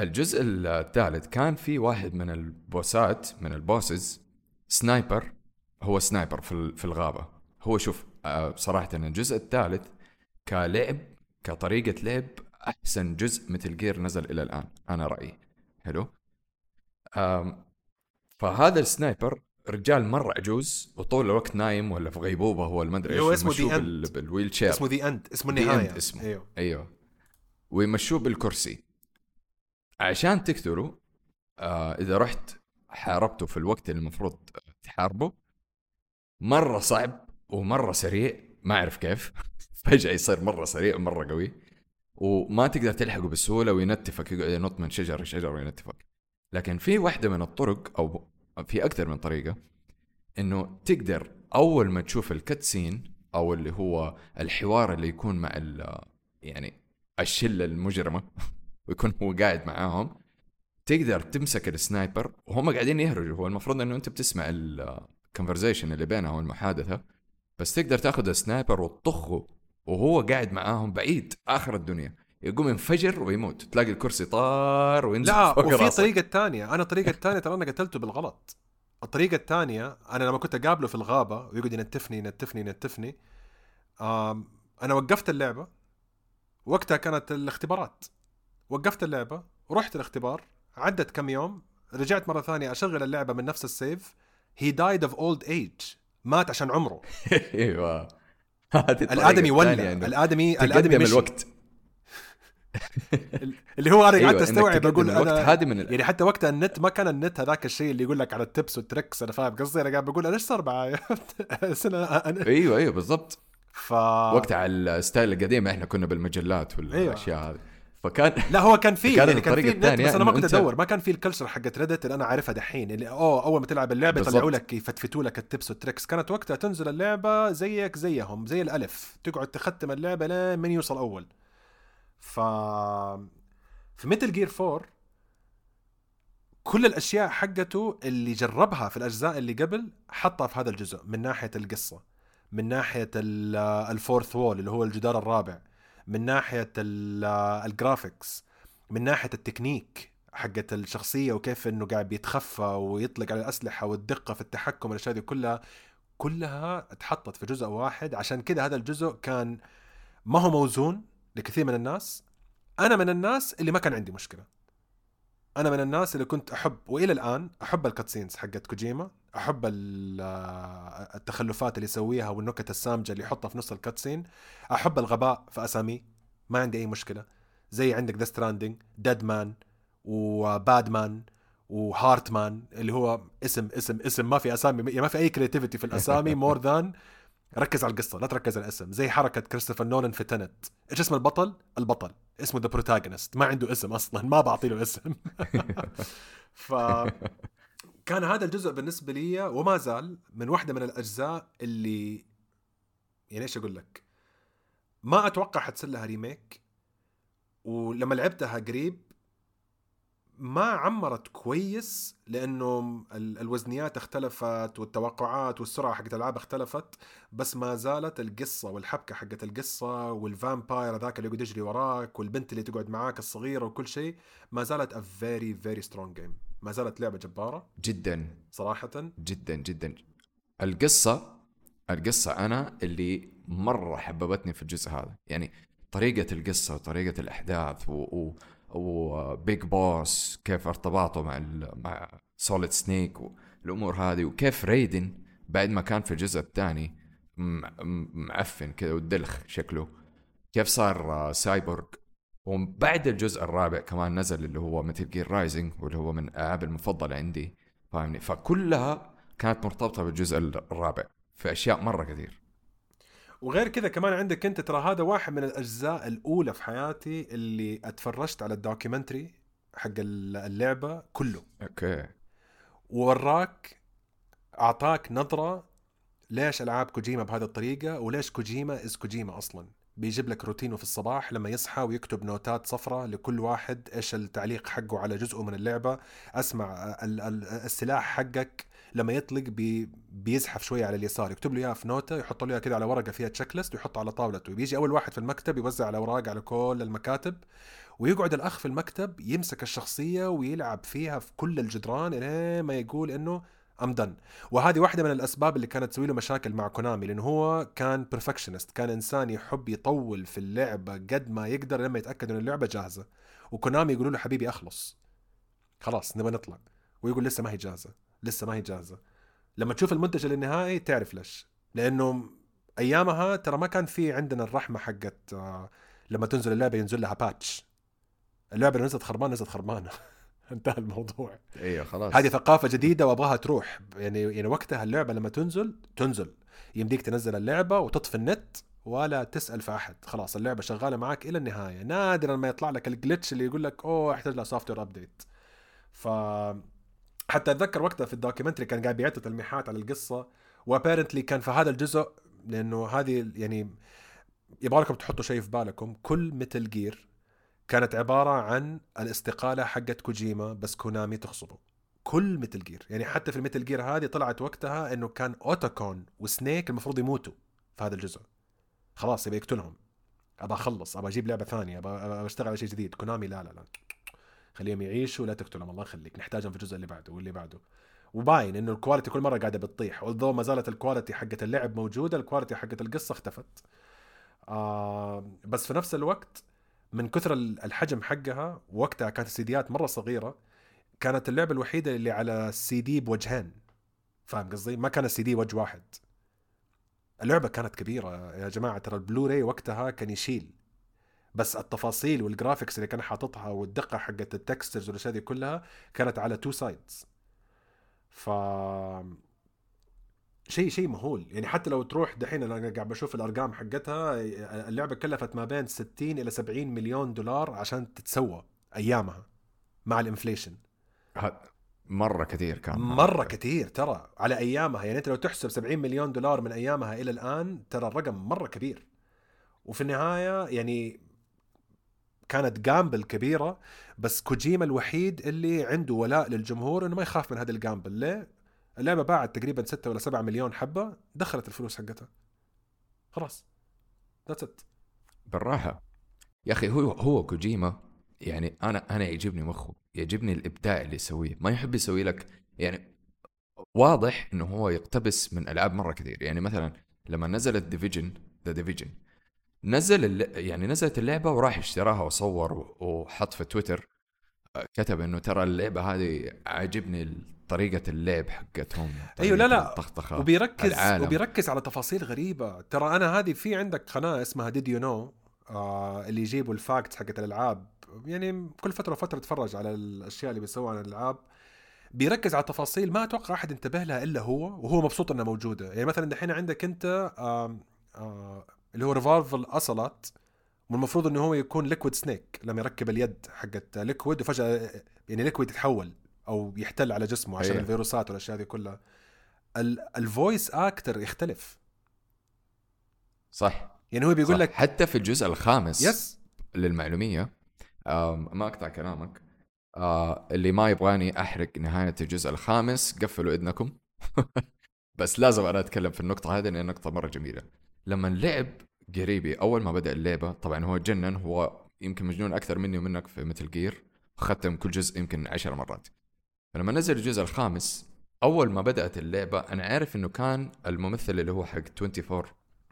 الجزء الثالث كان في واحد من البوسات من ال bosses sniper. هو sniper في في الغابة. هو شوف آه بصراحه إن الجزء الثالث كلعب كطريقة لعب أحسن جزء Metal Gear نزل إلى الآن أنا رأيي. حلو؟ فهذا ال sniper رجال مرة عجوز وطول الوقت نايم ولا في غيبوبة هو ما أدري إيش اسمه بال wheelchair اسمه The End اسمه النهاية. اسمه. أيوه. أيوه. ويمشوه بالكرسي. عشان تقتلوا آه إذا رحت حاربته في الوقت اللي المفروض تحاربه مرة صعب ومرة سريع ما أعرف كيف. فجأة يصير مرة سريع ومرة قوي وما تقدر تلحقه بسهولة وينتفك يقعد ينط من شجر لشجر وينتفك. لكن في واحدة من الطرق أو في أكثر من طريقة إنه تقدر أول ما تشوف الكتسين أو اللي هو الحوار اللي يكون مع يعني الشلة المجرمة ويكون هو قاعد معاهم تقدر تمسك ال sniper وهم قاعدين يهرجوا. هو المفروض إنه أنت بتسمع ال conversation اللي بينهم المحادثه بس تقدر تاخذ ال sniper وتطخه وهو قاعد معاهم بعيد آخر الدنيا. يقوم ينفجر ويموت. تلاقي الكرسي طار وينزل لا فوق وفي راسك. طريقة تانية أنا الطريقة الثانية ترى أنا قتلته بالغلط. الطريقة الثانية أنا لما كنت أقابله في الغابة ويقعد ينتفني ينتفني ينتفني أنا وقفت اللعبة. وقتها كانت الاختبارات. وقفت اللعبة ورحت الاختبار عدت كم يوم رجعت مرة ثانية أشغل اللعبة من نفس ال save. he died of old age مات عشان عمره. إيوه. الأدمي الثانية إنه الادمي الأدمي مشي. الوقت اللي هو أنا أيوة، قعدت إنك أستوعب أقول أنا هذه من. يعني حتى وقتها النت ما كان النت هذاك الشيء اللي يقول لك على ال tips وال tricks. أنا فاهم قصدي؟ أنا قاعد بقول أنا إيش صار أنا أيوه أيوه بالضبط. ف وقتها على ال style القديم إحنا كنا بالمجلات والأشياء هذه. فكان لا هو كان في كانت يعني كان في النت بس أنا ما كنت أدور. ما كان في ال culture حقت Reddit اللي أنا عارفها دحين اللي اوه أول ما تلعب اللعبة. يطلعوا لك يفتفتوا لك ال tips وال tricks. كانت وقتها تنزل اللعبة زيك زيهم زي الألف. تقعد تختم اللعبة لين من يوصل أول. ف في Metal Gear 4 كل الأشياء حقته اللي جربها في الأجزاء اللي قبل حطها في هذا الجزء من ناحية القصة من ناحية ال- fourth wall اللي هو الجدار الرابع. من ناحية ال- ال graphics من ناحية التكنيك حقت الشخصية وكيف إنه قاعد بيتخفى ويطلق على الأسلحة والدقة في التحكم والأشياء دي كلها كلها اتحطت في جزء واحد. عشان كذا هذا الجزء كان ما هو موزون لكثير من الناس. أنا من الناس اللي ما كان عندي مشكلة. أنا من الناس اللي كنت أحب وإلى الآن أحب ال cutscenes حقت كوجيما. أحب ال- التخلفات اللي يسويها والنكت السامجة اللي يحطها في نص ال cutscene أحب الغباء في اساميه ما عندي أي مشكلة. زي عندك Death Stranding Deadman و Bad مان و Heartman اللي هو اسم اسم اسم ما في أسامي يعني ما في أي creativity في الأسامي more than ركز على القصة لا تركز على الاسم. زي حركة كريستوفر نولان في Tenet إيش اسم البطل؟ البطل. اسمه The Protagonist ما عنده اسم أصلا ما بعطي له اسم. ف كان هذا الجزء بالنسبة لي وما زال من واحدة من الأجزاء اللي يعني إيش أقول لك؟ ما أتوقع حتصير لها remake ولما لعبتها قريب ما عمرت كويس لأنه ال- الوزنيات اختلفت والتوقعات والسرعة حقت الألعاب اختلفت بس ما زالت القصة والحبكة حقت القصة وال vampire ذاك اللي يقعد يجري وراك والبنت اللي تقعد معاك الصغيرة وكل شيء ما زالت a very very strong game. ما زالت لعبة جبارة. جدا. صراحة. جدا جدا. القصة القصة أنا اللي مرة حببتني في الجزء هذا. يعني طريقة القصة وطريقة الأحداث و, و... و Big Boss كيف ارتباطه مع ال... مع Solid Snake والأمور هذه وكيف Raiden بعد ما كان في الجزء الثاني م... م- معفن كذا والدلخ شكله كيف صار آه، سايبورغ وبعد الجزء الرابع كمان نزل اللي هو Metal Gear Rising واللي هو من الالعاب المفضلة عندي. فاهمني؟ فكلها كانت مرتبطة بالجزء الرابع في أشياء مرة كثير. وغير كذا كمان عندك أنت ترى هذا واحد من الأجزاء الأولى في حياتي اللي أتفرجت على ال documentary حق اللعبة كله. أوكي. ووراك أعطاك نظرة ليش ألعاب كوجيما بهذه الطريقة وليش كوجيما is كوجيما أصلا. بيجيب لك روتينه في الصباح لما يصحى ويكتب نوتات صفراء لكل واحد إيش التعليق حقه على جزء من اللعبة. أسمع ال- ال- السلاح حقك لما يطلق بي بيزحف شوية على اليسار. يكتب له اياها في نوتة يحط له اياها كده على ورقة فيها checklist ويحطها على طاولته. بيجي أول واحد في المكتب يوزع الاوراق على كل المكاتب ويقعد الأخ في المكتب يمسك الشخصية ويلعب فيها في كل الجدران لين ما يقول إنه I'm done وهذه واحدة من الأسباب اللي كانت تسوي له مشاكل مع كونامي لأنه هو كان perfectionist كان إنسان يحب يطول في اللعبة قد ما يقدر لما يتأكد إن اللعبة جاهزة. وكونامي يقولوا له حبيبي أخلص. خلاص نبغى نطلع. ويقول لسه ما هي جاهزة. لسه ما هي جاهزة. لما تشوف المنتج النهائي تعرف ليش. لأنه أيامها ترى ما كان في عندنا الرحمة حقت آه، لما تنزل اللعبة ينزل لها patch اللعبة نزلت خربانة نزلت خربانة. انتهى الموضوع. أيوه خلاص. هذه ثقافة جديدة وأبغاها تروح. يعني يعني وقتها اللعبة لما تنزل تنزل. يمديك تنزل اللعبة وتطفي النت ولا تسأل في أحد. خلاص اللعبة شغالة معك إلى النهاية. نادرا ما يطلع لك ال glitch اللي يقول لك أوه احتاج لها software update ف حتى أتذكر وقتها في ال documentary كان قاعد بيعطي تلميحات على القصة و apparently كان في هذا الجزء لأنه هذه يعني يبغى لكم تحطوا شيء في بالكم كل Metal Gear كانت عبارة عن الاستقالة حقت كوجيما بس كونامي تخصبه. كل Metal Gear يعني حتى في ال Metal Gear هذه طلعت وقتها إنه كان Otacon و Snake المفروض يموتوا في هذا الجزء. خلاص يبي يقتلهم. ابى أخلص ابى أجيب لعبة ثانية ابى أشتغل على شيء جديد. كونامي لا لا لا. خليهم يعيشوا لا تقتلهم الله يخليك. نحتاجهم في الجزء اللي بعده واللي بعده. وباين إنه ال quality كل مرة قاعدة بتطيح. although ما زالت ال quality حقت اللعب موجودة ال quality حقت القصة اختفت. آه بس في نفس الوقت من كثر ال- الحجم حقها وقتها كانت السيديات مرة صغيرة كانت اللعبة الوحيدة اللي على السي دي بوجهين. فاهم قصدي؟ ما كان السي دي وجه واحد. اللعبة كانت كبيرة يا جماعة ترى البلوراي وقتها كان يشيل. بس التفاصيل وال graphics اللي كان حاططها والدقة حقت ال textures والأشياء دي كلها كانت على two sides ف شيء شيء مهول. يعني حتى لو تروح دحين أنا قاعد بشوف الأرقام حقتها اللعبة كلفت ما بين 60 إلى 70 مليون دولار عشان تتسوى أيامها مع ال inflation. مرة كثير كان مرة كثير ترى على أيامها. يعني أنت لو تحسب 70 مليون دولار من أيامها إلى الآن ترى الرقم مرة كبير. وفي النهاية يعني كانت gamble كبيرة بس كوجيما الوحيد اللي عنده ولاء للجمهور إنه ما يخاف من هذا ال gamble ليه؟ اللعبة باعت تقريبا 6 ولا 7 مليون حبة دخلت الفلوس حقتها. خلاص. that's it بالراحة. يا أخي هو هو كوجيما يعني أنا أنا يعجبني مخه يعجبني الإبداع اللي يسويه. ما يحب يسوي لك يعني واضح إنه هو يقتبس من ألعاب مرة كثير. يعني مثلا لما نزلت Division The Division نزل الل... يعني نزلت اللعبة وراح اشتراها وصور وحط في تويتر آه، كتب إنه ترى اللعبة هذه عاجبني طريقة اللعب حقتهم أيوة، لا، طريقة لا. الطخطخة وبيركز العالم. وبيركز على تفاصيل غريبة. ترى أنا هذه في عندك قناة اسمها Did You Know اللي يجيبوا ال facts حقت الألعاب. يعني كل فترة وفترة اتفرج على الأشياء اللي بيسووها عن الألعاب. بيركز على تفاصيل ما أتوقع أحد انتبه لها إلا هو وهو مبسوط إنها موجودة. يعني مثلا دحين عندك أنت آم آم اللي هو ريفولفر اوسلوت والمفروض إنه هو يكون ليكويد سنيك لما يركب اليد حقت ليكويد وفجأة يعني ليكويد يتحول. أو يحتل على جسمه عشان أيه. الفيروسات والأشياء دي كلها. ال- ال voice actor يختلف. صح. يعني هو بيقول صح. لك حتى في الجزء الخامس yes للمعلومية ما أقطع كلامك. اللي ما يبغاني أحرق نهاية الجزء الخامس قفلوا إذنكم. بس لازم أنا أتكلم في النقطة هذه لأن نقطه مرة جميلة. لما لعب قريبي أول ما بدأ اللعبة طبعا هو جنن هو يمكن مجنون أكثر مني ومنك في مثل جير ختم كل جزء يمكن عشر مرات. فلما نزل الجزء الخامس أول ما بدأت اللعبة أنا عارف إنه كان الممثل اللي هو حق 24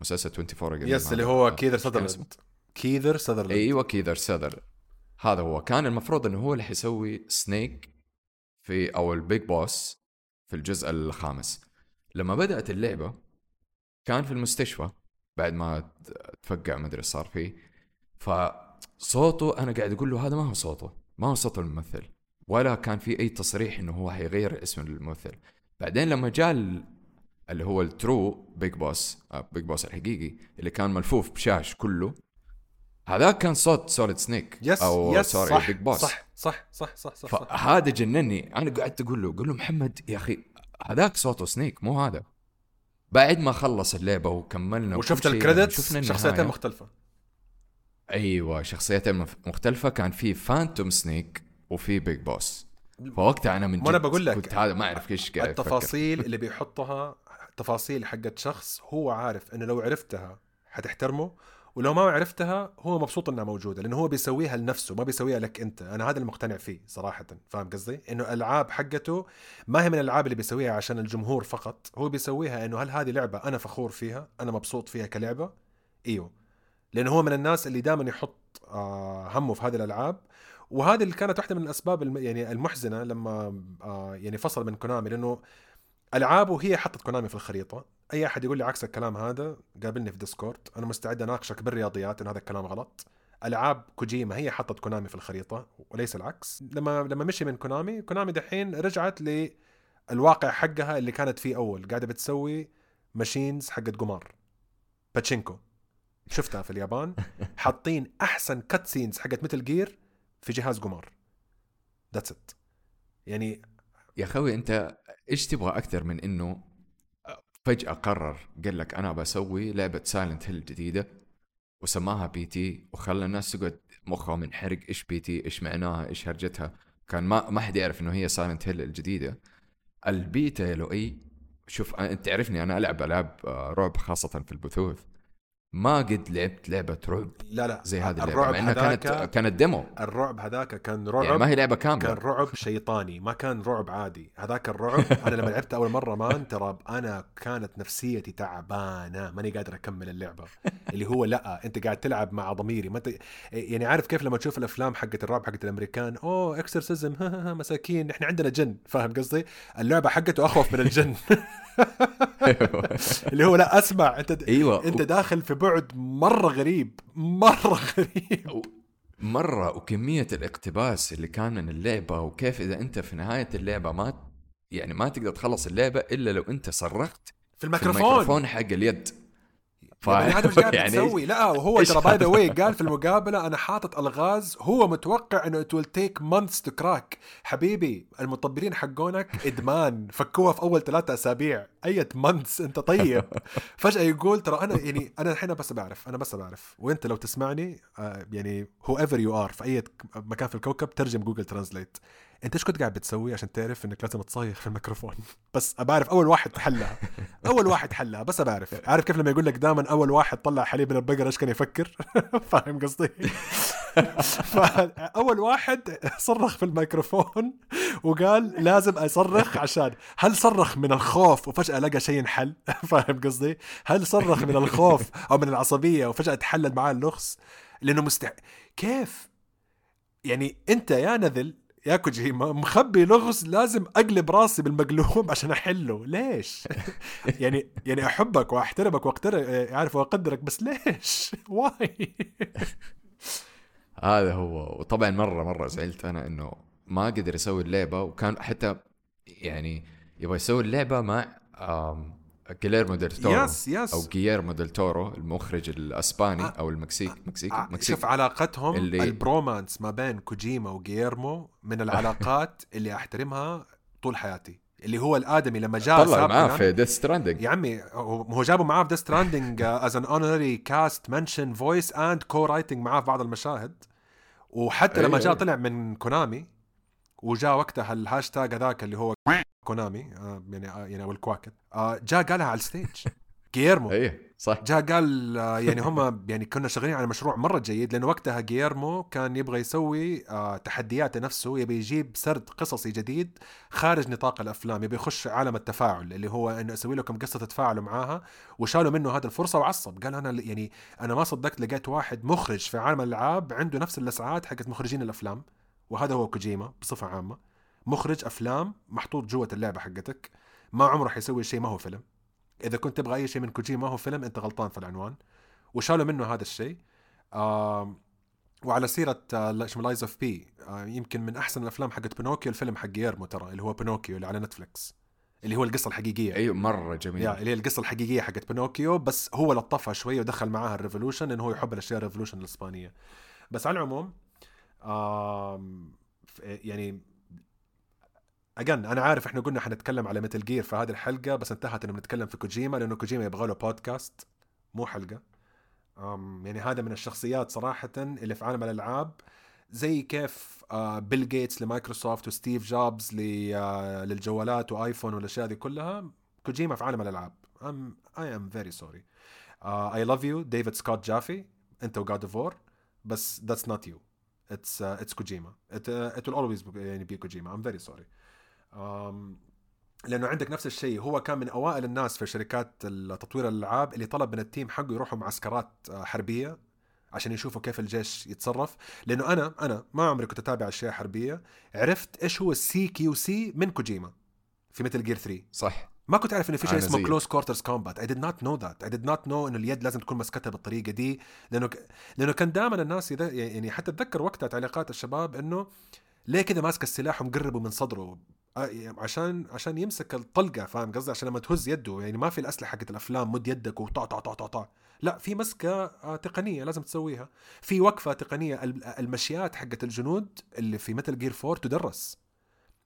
مسلسل 24 القديم yes. اللي هو كيفر اسمه؟ سذرلاند كيفر سذرلاند أيوه كيفر سذر هذا هو. كان المفروض إنه هو اللي حيسوي سنيك في أو البيج بوس في الجزء الخامس. لما بدأت اللعبة كان في المستشفى بعد ما تفقع ما أدري صار فيه. فصوته أنا قاعد أقول له هذا ما هو صوته. ما هو صوت الممثل. ولا كان في أي تصريح إنه هو حيغير اسم الممثل. بعدين لما جاء ال- اللي هو ال true بيج بوس بيج بوس الحقيقي اللي كان ملفوف بشاش كله هذاك كان صوت سوليد سنيك yes أو yes sorry صح بيج بوس صح صح صح صح صح, صح. فهذا جنني. أنا قعدت أقول له قول له محمد يا أخي هذاك صوته سنيك مو هذا. بعد ما خلص اللعبة وكملنا وشفت شيء، ال credits شفنا شخصيتين. مختلفة. أيوه شخصيتين مختلفة. كان في فانتوم سنيك وفي بيج بوس فوقتها أنا من جد بقول لك، كنت هذا ما أعرف إيش قاعد. التفاصيل اللي بيحطها تفاصيل حقت شخص هو عارف إنه لو عرفتها حتحترمه ولو ما عرفتها هو مبسوط إنها موجودة لأنه هو بيسويها لنفسه ما بيسويها لك أنت. أنا هذا المقتنع فيه صراحة فاهم قصدي؟ إنه الألعاب حقته ما هي من الألعاب اللي بيسويها عشان الجمهور فقط هو بيسويها إنه هل هذه لعبة أنا فخور فيها؟ أنا مبسوط فيها كلعبة؟ إيوه. لأنه هو من الناس اللي دائما يحط آه همه في هذه الألعاب وهذه اللي كانت واحدة من الأسباب الم- يعني المحزنة لما آه يعني فصل من كونامي لأنه ألعابه هي حطت كونامي في الخريطة. أي أحد يقول لي عكس الكلام هذا قابلني في ديسكورد أنا مستعد أناقشك بالرياضيات انه هذا الكلام غلط. ألعاب كوجيما هي حطت كونامي في الخريطة وليس العكس. لما لما مشي من كونامي كونامي دحين رجعت للواقع حقها اللي كانت فيه أول. قاعدة بتسوي machines حقت قمار. باتشينكو شفتها في اليابان. حاطين أحسن cut scenes حقت متل جير في جهاز قمار that's it يعني يا خوي أنت إيش تبغى أكثر من إنه فجأة قرر قال لك أنا بسوي لعبة سايلنت هيل جديدة وسماها P.T. وخلى الناس تقعد مخهم ينحرق إيش P.T. إيش معناها إيش هرجتها. كان ما ما حد يعرف إنه هي سايلنت هيل الجديدة. البيتا يا لؤي شوف أنت تعرفني أنا ألعب ألعاب آه، رعب خاصة في البثوث. ما قد لعبت لعبة رعب لا لا. زي هذه اللعبة الرعب مع إنها كانت كانت demo الرعب هذاك كان رعب يعني ما هي لعبة كاملة. كان رعب شيطاني ما كان رعب عادي. هذاك الرعب أنا لما لعبت أول مرة man ترى أنا كانت نفسيتي تعبانة ماني قادر أكمل اللعبة. اللي هو لا أنت قاعد تلعب مع ضميري. ما انت يعني عارف كيف لما تشوف الأفلام حقت الرعب حقت الأمريكان أوه اكسرسيزم مساكين إحنا عندنا جن. فاهم قصدي؟ اللعبة حقته أخوف من الجن. اللي هو لا أسمع أنت أيوه أنت داخل في بعد مرة غريب مرة غريب. مرة وكمية الاقتباس اللي كان من اللعبة وكيف إذا أنت في نهاية اللعبة ما يعني ما تقدر تخلص اللعبة إلا لو أنت صرخت في في الميكروفون. الميكروفون حق اليد. ف... يعني هذا مش قاعد يعني تسوي لا وهو ترى by the? way قال في المقابلة أنا حاطط ألغاز هو متوقع إنه it will take months to crack حبيبي المطورين حقونك إدمان. فكوها في أول ثلاثة أسابيع. اية months أنت طيب. فجأة يقول ترى أنا يعني أنا الحين بس بعرف أنا بس بعرف. وأنت لو تسمعني آه، يعني هو wherever you are في أي مكان في الكوكب ترجم Google Translate انت إيش كنت قاعد بتسوي عشان تعرف انك لازم تصيح في الميكروفون؟ بس بعرف أول واحد حلها. أول واحد حلها بس بعرف عارف كيف لما يقول لك دائما أول واحد طلع حليب من البقرة إيش كان يفكر؟ فاهم قصدي؟ فأول واحد صرخ في الميكروفون وقال لازم أصرخ عشان هل صرخ من الخوف وفجأة لقى شيء انحل فاهم قصدي؟ هل صرخ من الخوف أو من العصبية وفجأة تحلل معاه اللغز لأنه مستع كيف؟ يعني أنت يا نذل يا كوجيما مخبي لغز لازم أقلب راسي بالمقلوب عشان أحله. ليش؟ يعني يعني أحبك وأحترمك واقدر عارف وأقدرك بس ليش؟ why. هذا هو. وطبعا مرة مرة زعلت أنا إنه ما قدر يسوي اللعبة وكان حتى يعني يبغى يسوي اللعبة مع جيليرمو ديل تورو. yes yes. أو جييرمو ديل تورو المخرج الأسباني آه، أو المكسيك مكسيك ع- مكسيك. شوف علاقتهم اللي-. ال bromance ما بين كوجيما وجييرمو من العلاقات اللي أحترمها طول حياتي اللي هو الآدمي لما جاء طلع معاه في ديث ستراندنج يا عمي هو جابوا معاه في ديث ستراندنج as an honorary cast mention voice and co-writing معاه في بعض المشاهد. وحتى لما أيوة، جاء. طلع من كونامي وجاء وقتها الهاشتاج هذاك اللي هو كونامي آه، يعني آه، يعني أو الكواكت آه، جاء قالها على ال stage. جيرمو إيه صح. جاء قال يعني هم يعني كنا شغالين على مشروع مرة جيد لأنه وقتها جيرمو كان يبغى يسوي تحديات لنفسه يبي يجيب سرد قصصي جديد خارج نطاق الأفلام يبي يخش عالم التفاعل اللي هو إنه أسوي لكم قصة تتفاعلوا معاها وشالوا منه هذه الفرصة وعصب. قال أنا يعني أنا ما صدقت لقيت واحد مخرج في عالم الألعاب عنده نفس اللسعات حقت مخرجين الأفلام وهذا هو كوجيما بصفة عامة. مخرج أفلام محطوط جوة اللعبة حقتك ما عمره حيسوي شيء ما هو فيلم. إذا كنت تبغى أي شيء من كوجيما ما هو فيلم أنت غلطان في العنوان. وشالوا منه هذا الشيء. وعلى سيرة اسمه لايز اوف بي يمكن من أحسن الأفلام حقت بينوكيو الفيلم حق جيرمو ترى اللي هو بينوكيو اللي على نتفلكس اللي هو القصة الحقيقية. أيوه مرة جميل. يا اللي هي القصة الحقيقية حقت بينوكيو بس هو لطفها شوية ودخل معاها ال revolution انه هو يحب الأشياء ال revolution الإسبانية. بس على العموم يعني اجن أنا عارف إحنا قلنا حنتكلم على متل جير في هذه الحلقة بس انتهت إنه بنتكلم في كوجيما لأنه كوجيما يبغى له بودكاست مو حلقة. أم يعني هذا من الشخصيات صراحة اللي في عالم الألعاب زي كيف آه بيل جيتس لمايكروسوفت وستيف جوبز آه للجوالات وآيفون والأشياء دي كلها. كوجيما في عالم الألعاب. اي I'm very sorry I love you David Scott Jaffe أنت و God of War بس that's not you it's it's Kojima it will always يعني be Kojima I'm very sorry لأنه عندك نفس الشيء. هو كان من أوائل الناس في شركات تطوير الألعاب اللي طلب من ال team حقه يروحوا معسكرات آه، حربية عشان يشوفوا كيف الجيش يتصرف. لأنه أنا أنا ما عمري كنت أتابع أشياء حربية. عرفت إيش هو ال CQC من كوجيما في Metal Gear 3 صح. ما كنت أعرف إنه في شيء اسمه close quarters combat I did not know that I did not know إنه اليد لازم تكون مسكتها بالطريقة دي. لأنه ك... لأنه كان دائما الناس يد... يعني حتى أتذكر وقتها تعليقات الشباب إنه ليه كذا ماسك السلاح ومقربه من صدره عشان عشان يمسك الطلقة فاهم قصدي؟ عشان لما تهز يده يعني ما في الأسلحة حقت الأفلام مد يدك وطع طع طع طع طع لا في مسكة آه، تقنية لازم تسويها. في وقفة تقنية المشيات حقت الجنود اللي في Metal Gear 4 تدرس.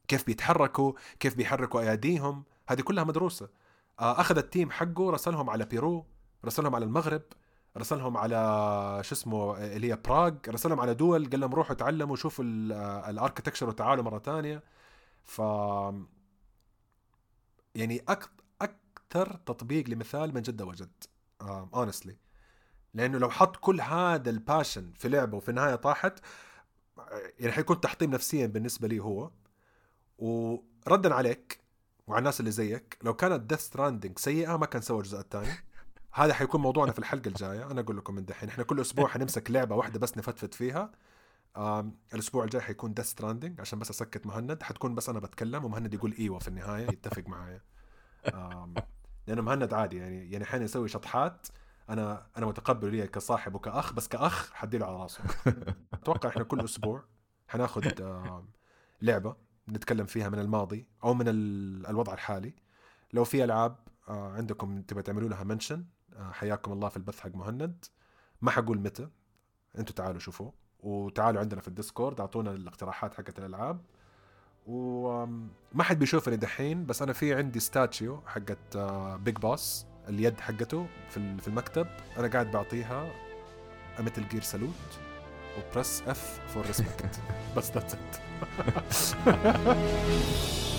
كيف بيتحركوا كيف بيحركوا أياديهم. هذه كلها مدروسة. آه، أخذ ال team حقه رسلهم على بيرو رسلهم على المغرب رسلهم على شو اسمه اللي هي براغ رسلهم على دول قال لهم روحوا تعلموا شوفوا ال architecture وتعالوا مرة ثانية ف يعني. أكثر تطبيق لمثال من جد وجد honestly uh, لأنه لو حط كل هذا ال passion في لعبة وفي النهاية طاحت يعني حيكون تحطيم نفسيا بالنسبة لي هو. وردا عليك وعلى الناس اللي زيك لو كانت Death Stranding سيئة ما كان سوى الجزء الثاني. هذا حيكون موضوعنا في الحلقة الجاية. أنا أقول لكم من دحين إحنا كل أسبوع حنمسك لعبة واحدة بس نفتفت فيها. الأسبوع الجاي حيكون Death Stranding عشان بس أسكت مهند. حتكون بس أنا بتكلم ومهند يقول إيوه في النهاية يتفق معايا. لأنه مهند عادي يعني يعني حين يسوي شطحات أنا أنا متقبل لي كصاحب وكأخ بس كأخ حديله على راسه. أتوقع إحنا كل أسبوع حناخذ لعبة نتكلم فيها من الماضي أو من الوضع الحالي. لو في ألعاب آه، عندكم تبغى تعملوا لها mention آه، حياكم الله في البث حق مهند. ما حقول متى أنتوا تعالوا شوفوا وتعالوا عندنا في ال Discord أعطونا الاقتراحات حقت الألعاب. وما حد بيشوفني دحين بس أنا في عندي statue حقت Big آه، Boss اليد حقته في في المكتب. أنا قاعد بعطيها Metal Gear salute و press F for respect بس ذاتس ات